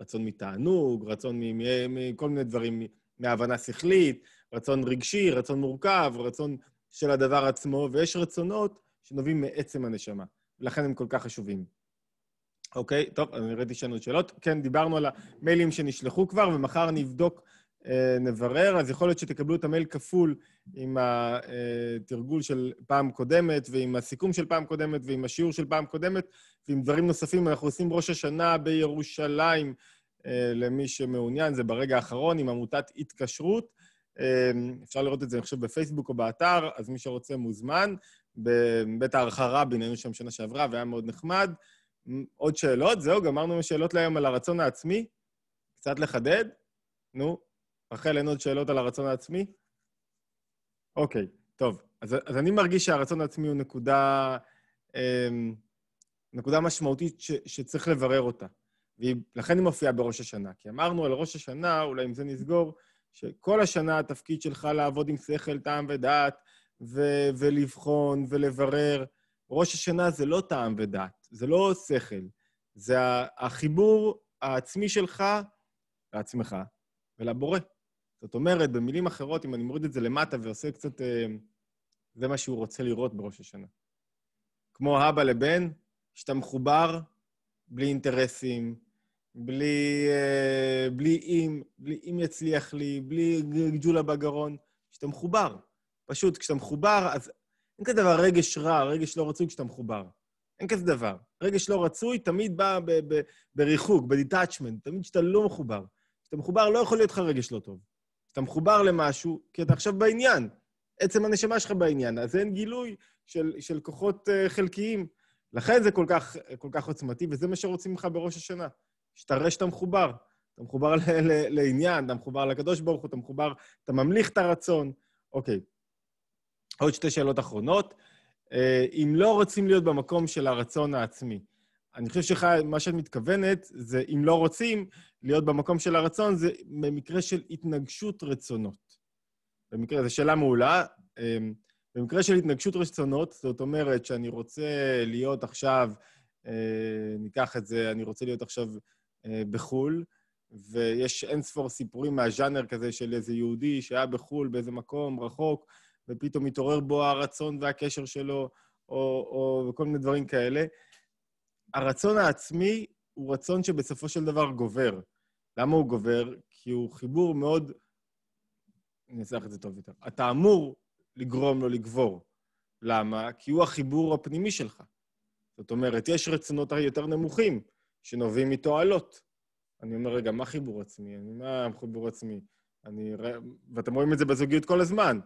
רצון מתענוג, רצון מכל מיני דברים, מהבנה שכלית, רצון רגשי, רצון מורכב, רצון של הדבר עצמו, ויש רצונות שנובעים מעצם הנשמה, ולכן הם כל כך חשובים. אוקיי, טוב, אני ראיתי שיש לנו שאלות. כן, דיברנו על המיילים שנשלחו כבר, ומחר נבדוק נברר, אז יכול להיות שתקבלו את המייל כפול עם התרגול של פעם קודמת, ועם הסיכום של פעם קודמת, ועם השיעור של פעם קודמת, ועם דברים נוספים. אנחנו עושים ראש השנה בירושלים, אה, למי שמעוניין, זה ברגע האחרון, עם עמותת התקשרות. אה, אפשר לראות את זה, אני חושב, בפייסבוק או באתר, אז מי שרוצה מוזמן. בבית הערכה רבין היינו שם שנה שעברה, והיה מאוד נחמד. עוד שאלות? זהו, גמרנו עם השאלות להיום על הרצון העצמי. קצת לחדד? נו, רחל, אין עוד שאלות על הרצון העצמי? אוקיי, טוב. אז, אז אני מרגיש שהרצון העצמי הוא נקודה, אה, נקודה משמעותית ש, שצריך לברר אותה. ולכן היא מופיעה בראש השנה. כי אמרנו על ראש השנה, אולי עם זה נסגור, שכל השנה התפקיד שלך לעבוד עם שכל, טעם ודעת, ו- ולבחון ולברר. ראש השנה זה לא טעם ודעת, זה לא שכל. זה החיבור העצמי שלך לעצמך ולבורא. זאת אומרת, במילים אחרות, אם אני מוריד את זה למטה ועושה קצת... אה, זה מה שהוא רוצה לראות בראש השנה. כמו אבא לבן, שאתה מחובר בלי אינטרסים, בלי, אה, בלי אם, בלי אם יצליח לי, בלי ג'ולה בגרון, שאתה מחובר. פשוט, כשאתה מחובר, אז אין כזה דבר רגש רע, רגש לא רצוי כשאתה מחובר. אין כזה דבר. רגש לא רצוי תמיד בא בריחוק, בדיטאצ'מנט, תמיד כשאתה לא מחובר. כשאתה מחובר, לא יכול להיות לך רגש לא טוב. כשאתה מחובר למשהו, כי אתה עכשיו בעניין. עצם הנשמה שלך בעניין, אז אין גילוי של, של כוחות uh, חלקיים. לכן זה כל כך, כל כך עוצמתי, וזה מה שרוצים ממך בראש השנה. שתראה שאתה מחובר. אתה מחובר ל- ל- לעניין, אתה מחובר לקדוש ברוך הוא, אתה מחובר, אתה ממליך את הרצון. אוקיי. עוד שתי שאלות אחרונות. אה, אם לא רוצים להיות במקום של הרצון העצמי, אני חושב שמה שאת מתכוונת זה אם לא רוצים להיות במקום של הרצון, זה במקרה של התנגשות רצונות. במקרה, זו שאלה מעולה. אה, במקרה של התנגשות רצונות, זאת אומרת שאני רוצה להיות עכשיו, אה, ניקח את זה, אני רוצה להיות עכשיו בחו"ל, ויש אין ספור סיפורים מהז'אנר כזה של איזה יהודי שהיה בחו"ל באיזה מקום רחוק, ופתאום מתעורר בו הרצון והקשר שלו, או, או כל מיני דברים כאלה. הרצון העצמי הוא רצון שבסופו של דבר גובר. למה הוא גובר? כי הוא חיבור מאוד... אני אנסח את זה טוב יותר. אתה אמור לגרום לו לגבור. למה? כי הוא החיבור הפנימי שלך. זאת אומרת, יש רצונות יותר נמוכים שנובעים מתועלות. אני אומר, רגע, מה חיבור עצמי? אני, מה חיבור עצמי? אני... ואתם רואים את זה בזוגיות כל הזמן.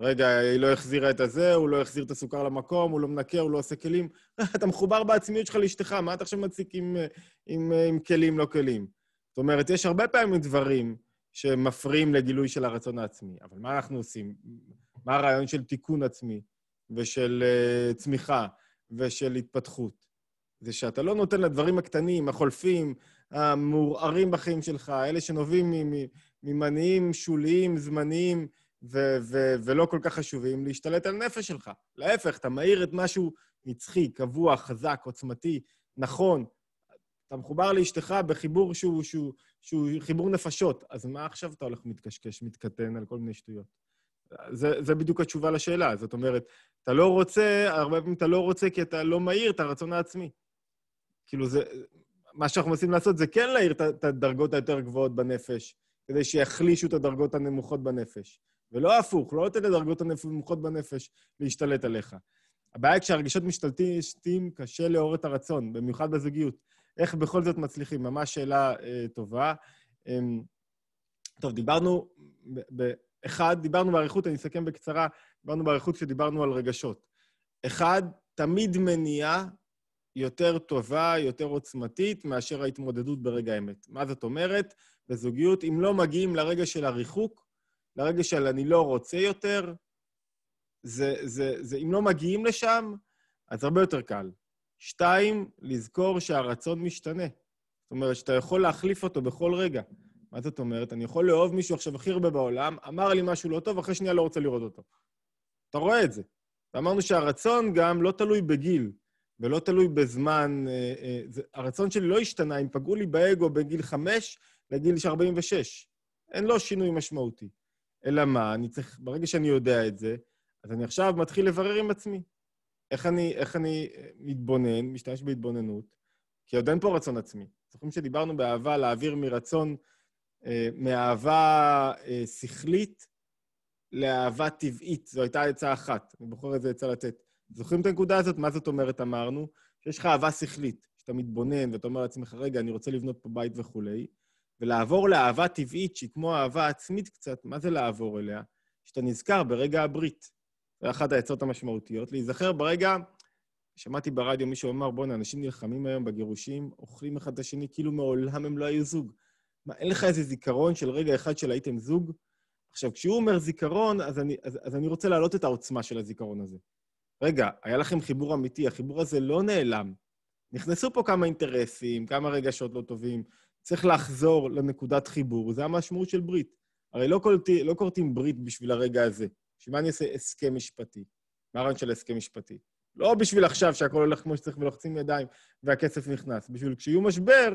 רגע, היא לא החזירה את הזה, הוא לא החזיר את הסוכר למקום, הוא לא מנקה, הוא לא עושה כלים. אתה מחובר בעצמיות שלך לאשתך, מה אתה עכשיו מציק עם, עם, עם כלים, לא כלים? זאת אומרת, יש הרבה פעמים דברים שמפריעים לגילוי של הרצון העצמי, אבל מה אנחנו עושים? מה הרעיון של תיקון עצמי ושל uh, צמיחה ושל התפתחות? זה שאתה לא נותן לדברים הקטנים, החולפים, המעורערים בחיים שלך, אלה שנובעים ממניעים שוליים, זמניים, ו- ו- ולא כל כך חשובים, להשתלט על נפש שלך. להפך, אתה מאיר את משהו נצחי, קבוע, חזק, עוצמתי, נכון. אתה מחובר לאשתך בחיבור שהוא, שהוא, שהוא חיבור נפשות, אז מה עכשיו אתה הולך מתקשקש, מתקטן על כל מיני שטויות? זה, זה בדיוק התשובה לשאלה. זאת אומרת, אתה לא רוצה, הרבה פעמים אתה לא רוצה כי אתה לא מאיר את הרצון העצמי. כאילו, זה, מה שאנחנו מנסים לעשות זה כן להאיר את הדרגות היותר גבוהות בנפש, כדי שיחלישו את הדרגות הנמוכות בנפש. ולא הפוך, לא לתת לדרגות הנמוכות בנפש להשתלט עליך. הבעיה היא כשהרגשות משתלטים, קשה לעורר את הרצון, במיוחד בזוגיות. איך בכל זאת מצליחים? ממש שאלה אה, טובה. אה, טוב, דיברנו, אחד, דיברנו באריכות, אני אסכם בקצרה, דיברנו באריכות כשדיברנו על רגשות. אחד, תמיד מניעה יותר טובה, יותר עוצמתית, מאשר ההתמודדות ברגע האמת. מה זאת אומרת? בזוגיות, אם לא מגיעים לרגע של הריחוק, לרגע של אני לא רוצה יותר, זה, זה, זה, אם לא מגיעים לשם, אז הרבה יותר קל. שתיים, לזכור שהרצון משתנה. זאת אומרת, שאתה יכול להחליף אותו בכל רגע. מה זאת אומרת? אני יכול לאהוב מישהו עכשיו הכי הרבה בעולם, אמר לי משהו לא טוב, אחרי שנייה לא רוצה לראות אותו. אתה רואה את זה. ואמרנו שהרצון גם לא תלוי בגיל, ולא תלוי בזמן. אה, אה, זה, הרצון שלי לא השתנה אם פגעו לי באגו בגיל חמש לגיל 46. אין לו שינוי משמעותי. אלא מה, אני צריך, ברגע שאני יודע את זה, אז אני עכשיו מתחיל לברר עם עצמי. איך אני, איך אני אה, מתבונן, משתמש בהתבוננות, כי עוד אין פה רצון עצמי. זוכרים שדיברנו באהבה להעביר מרצון, אה, מאהבה אה, שכלית לאהבה טבעית. זו הייתה עצה אחת, אני בוחר איזה עצה לתת. זוכרים את הנקודה הזאת? מה זאת אומרת, אמרנו? שיש לך אהבה שכלית, שאתה מתבונן ואתה אומר לעצמך, רגע, אני רוצה לבנות פה בית וכולי, ולעבור לאהבה טבעית, שהיא כמו אהבה עצמית קצת, מה זה לעבור אליה? שאתה נזכר ברגע הברית. זה אחת העצות המשמעותיות. להיזכר ברגע... שמעתי ברדיו מישהו אמר, בואנה, אנשים נלחמים היום בגירושים, אוכלים אחד את השני כאילו מעולם הם לא היו זוג. מה, אין לך איזה זיכרון של רגע אחד של הייתם זוג? עכשיו, כשהוא אומר זיכרון, אז אני, אז, אז אני רוצה להעלות את העוצמה של הזיכרון הזה. רגע, היה לכם חיבור אמיתי, החיבור הזה לא נעלם. נכנסו פה כמה אינטרסים, כמה רגשות לא טובים, צריך לחזור לנקודת חיבור, זה המשמעות של ברית. הרי לא, לא כורתים ברית בשביל הרגע הזה. בשביל מה אני אעשה הסכם משפטי? מה הרעיון של הסכם משפטי? לא בשביל עכשיו שהכל הולך כמו שצריך ולוחצים ידיים והכסף נכנס. בשביל כשיהיו משבר,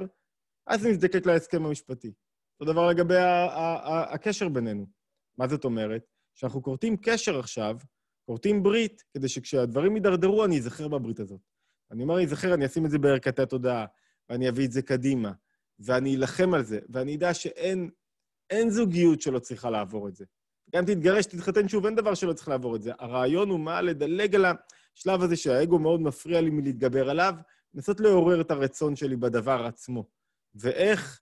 אז נזדקק להסכם המשפטי. אותו דבר לגבי הקשר בינינו. מה זאת אומרת? שאנחנו כורתים קשר עכשיו, כורתים ברית, כדי שכשהדברים יידרדרו, אני אזכר בברית הזאת. אני אומר, אני אזכר, אני אשים את זה בערכתי התודעה, ואני אביא את זה קדימה, ואני אלחם על זה, ואני אדע שאין אין זוגיות שלא צריכה לעבור את זה. גם תתגרש, תתחתן שוב, אין דבר שלא צריך לעבור את זה. הרעיון הוא מה? לדלג על השלב הזה שהאגו מאוד מפריע לי מלהתגבר עליו, לנסות לעורר את הרצון שלי בדבר עצמו. ואיך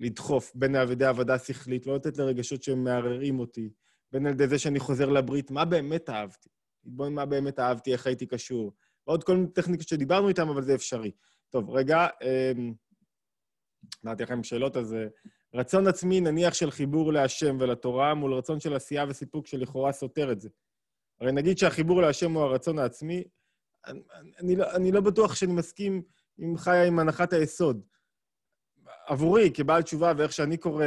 לדחוף בין על ידי עבודה שכלית, לא לתת לרגשות שהם מערערים אותי, בין על ידי זה שאני חוזר לברית, מה באמת אהבתי? להתבונן מה באמת אהבתי, איך הייתי קשור. ועוד כל מיני טכניקות שדיברנו איתן, אבל זה אפשרי. טוב, רגע, אמרתי לכם שאלות, אז אה, רצון עצמי, נניח של חיבור להשם ולתורה, מול רצון של עשייה וסיפוק שלכאורה סותר את זה. הרי נגיד שהחיבור להשם הוא הרצון העצמי, אני, אני, לא, אני לא בטוח שאני מסכים עם חיה עם הנחת היסוד. עבורי, כבעל תשובה, ואיך שאני קורא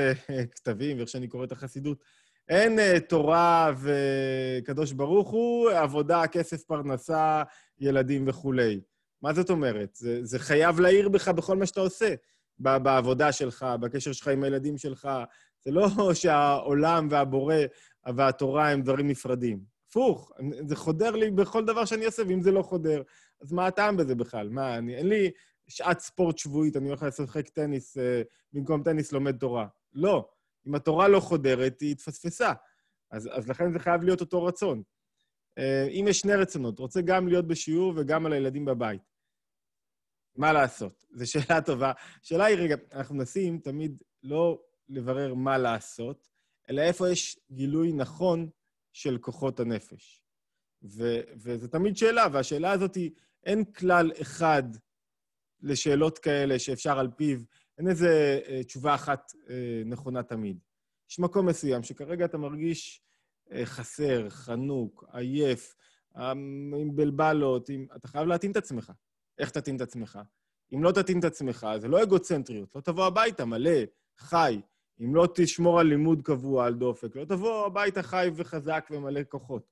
כתבים, ואיך שאני קורא את החסידות, אין uh, תורה וקדוש ברוך הוא, עבודה, כסף, פרנסה, ילדים וכולי. מה זאת אומרת? זה, זה חייב להעיר בך בכל מה שאתה עושה. בעבודה שלך, בקשר שלך עם הילדים שלך. זה לא שהעולם והבורא והתורה הם דברים נפרדים. הפוך, זה חודר לי בכל דבר שאני עושה, ואם זה לא חודר, אז מה הטעם בזה בכלל? מה, אני, אין לי שעת ספורט שבועית, אני הולך לשחק טניס, אה, במקום טניס לומד תורה. לא. אם התורה לא חודרת, היא התפספסה. אז, אז לכן זה חייב להיות אותו רצון. אה, אם יש שני רצונות, רוצה גם להיות בשיעור וגם על הילדים בבית. מה לעשות? זו שאלה טובה. השאלה היא, רגע, אנחנו מנסים תמיד לא לברר מה לעשות, אלא איפה יש גילוי נכון של כוחות הנפש. ו- וזו תמיד שאלה, והשאלה הזאת היא, אין כלל אחד לשאלות כאלה שאפשר על פיו, אין איזה אה, תשובה אחת אה, נכונה תמיד. יש מקום מסוים שכרגע אתה מרגיש אה, חסר, חנוק, עייף, אה, עם בלבלות, עם... אתה חייב להתאים את עצמך. איך תתאים את עצמך? אם לא תתאים את עצמך, זה לא אגוצנטריות, לא תבוא הביתה מלא, חי. אם לא תשמור על לימוד קבוע, על דופק, לא תבוא הביתה חי וחזק ומלא כוחות.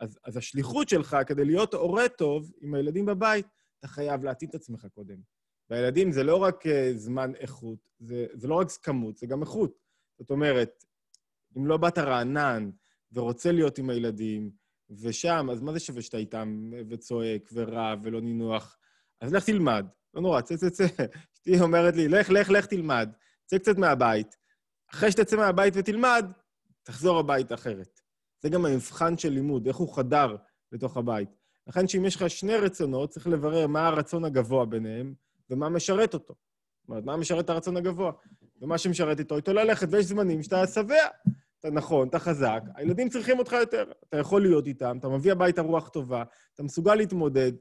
אז, אז השליחות שלך, כדי להיות הורה טוב עם הילדים בבית, אתה חייב להתאים את עצמך קודם. והילדים זה לא רק uh, זמן איכות, זה, זה לא רק כמות, זה גם איכות. זאת אומרת, אם לא באת רענן ורוצה להיות עם הילדים, ושם, אז מה זה שווה שאתה איתם וצועק ורב ולא נינוח? אז לך תלמד, לא נורא, צא, צא, צא. אשתי אומרת לי, לך, לך, לך תלמד, צא קצת מהבית. אחרי שתצא מהבית ותלמד, תחזור הביתה אחרת. זה גם המבחן של לימוד, איך הוא חדר לתוך הבית. לכן שאם יש לך שני רצונות, צריך לברר מה הרצון הגבוה ביניהם ומה משרת אותו. זאת אומרת, מה משרת את הרצון הגבוה? ומה שמשרת איתו, איתו ללכת, ויש זמנים שאתה שבע. אתה נכון, אתה חזק, הילדים צריכים אותך יותר. אתה יכול להיות איתם, אתה מביא הביתה רוח טובה, אתה מסוגל להתמודד,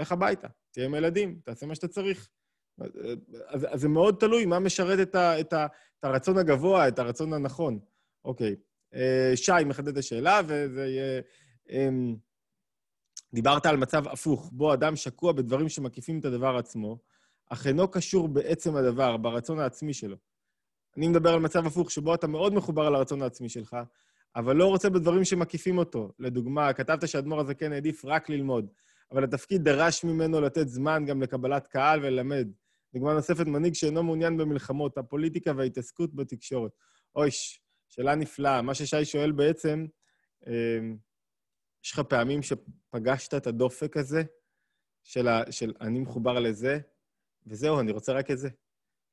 לך הביתה, תהיה עם הילדים, תעשה מה שאתה צריך. אז, אז זה מאוד תלוי מה משרת את, ה, את, ה, את הרצון הגבוה, את הרצון הנכון. אוקיי. אה, שי מחדד את השאלה, וזה יהיה... אמ, דיברת על מצב הפוך, בו אדם שקוע בדברים שמקיפים את הדבר עצמו, אך אינו קשור בעצם הדבר, ברצון העצמי שלו. אני מדבר על מצב הפוך, שבו אתה מאוד מחובר לרצון העצמי שלך, אבל לא רוצה בדברים שמקיפים אותו. לדוגמה, כתבת שהאדמו"ר הזקן העדיף רק ללמוד, אבל התפקיד דרש ממנו לתת זמן גם לקבלת קהל וללמד. דוגמה נוספת, מנהיג שאינו מעוניין במלחמות, הפוליטיקה וההתעסקות בתקשורת. אויש, שאלה נפלאה. מה ששי שואל בעצם, אמ, יש לך פעמים שפגשת את הדופק הזה של, ה, של אני מחובר לזה, וזהו, אני רוצה רק את זה.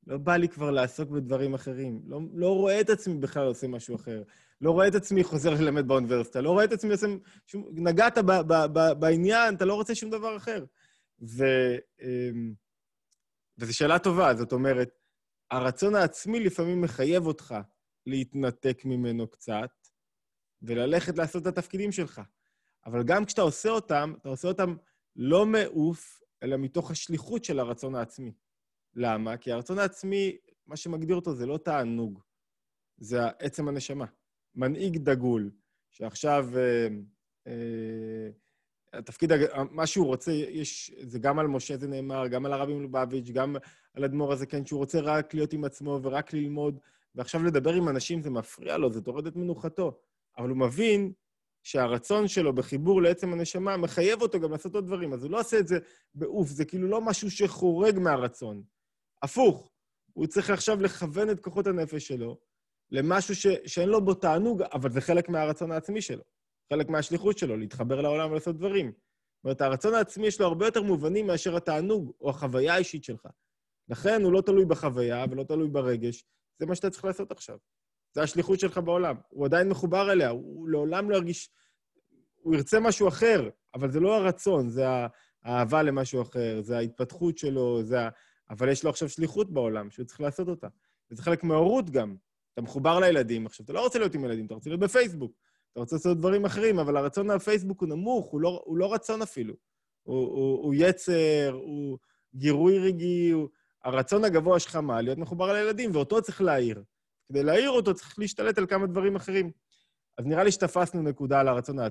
לא בא לי כבר לעסוק בדברים אחרים. לא, לא רואה את עצמי בכלל עושה משהו אחר. לא רואה את עצמי חוזר ללמד באוניברסיטה. לא רואה את עצמי עושה... שום... נגעת ב, ב, ב, בעניין, אתה לא רוצה שום דבר אחר. ו, אמ, וזו שאלה טובה, זאת אומרת, הרצון העצמי לפעמים מחייב אותך להתנתק ממנו קצת וללכת לעשות את התפקידים שלך. אבל גם כשאתה עושה אותם, אתה עושה אותם לא מעוף, אלא מתוך השליחות של הרצון העצמי. למה? כי הרצון העצמי, מה שמגדיר אותו זה לא תענוג, זה עצם הנשמה. מנהיג דגול, שעכשיו אה, אה, התפקיד, מה שהוא רוצה, יש, זה גם על משה זה נאמר, גם על הרבי מלובביץ', גם על אדמו"ר הזה, כן, שהוא רוצה רק להיות עם עצמו ורק ללמוד, ועכשיו לדבר עם אנשים זה מפריע לו, זה טורד את מנוחתו. אבל הוא מבין שהרצון שלו בחיבור לעצם הנשמה מחייב אותו גם לעשות עוד דברים, אז הוא לא עושה את זה בעוף, זה כאילו לא משהו שחורג מהרצון. הפוך, הוא צריך עכשיו לכוון את כוחות הנפש שלו למשהו ש... שאין לו בו תענוג, אבל זה חלק מהרצון העצמי שלו, חלק מהשליחות שלו, להתחבר לעולם ולעשות דברים. זאת אומרת, הרצון העצמי יש לו הרבה יותר מובנים מאשר התענוג או החוויה האישית שלך. לכן הוא לא תלוי בחוויה ולא תלוי ברגש, זה מה שאתה צריך לעשות עכשיו. זה השליחות שלך בעולם. הוא עדיין מחובר אליה, הוא לעולם לא ירגיש... הוא ירצה משהו אחר, אבל זה לא הרצון, זה האהבה למשהו אחר, זה ההתפתחות שלו, זה ה... אבל יש לו עכשיו שליחות בעולם שהוא צריך לעשות אותה. וזה חלק מההורות גם. אתה מחובר לילדים, עכשיו, אתה לא רוצה להיות עם ילדים, אתה רוצה להיות בפייסבוק. אתה רוצה לעשות דברים אחרים, אבל הרצון מהפייסבוק הוא נמוך, הוא לא, הוא לא רצון אפילו. הוא, הוא, הוא יצר, הוא גירוי רגעי, הוא... הרצון הגבוה שלך מה? להיות מחובר לילדים, ואותו צריך להעיר. כדי להעיר אותו צריך להשתלט על כמה דברים אחרים. אז נראה לי שתפסנו נקודה על הרצון העצמי.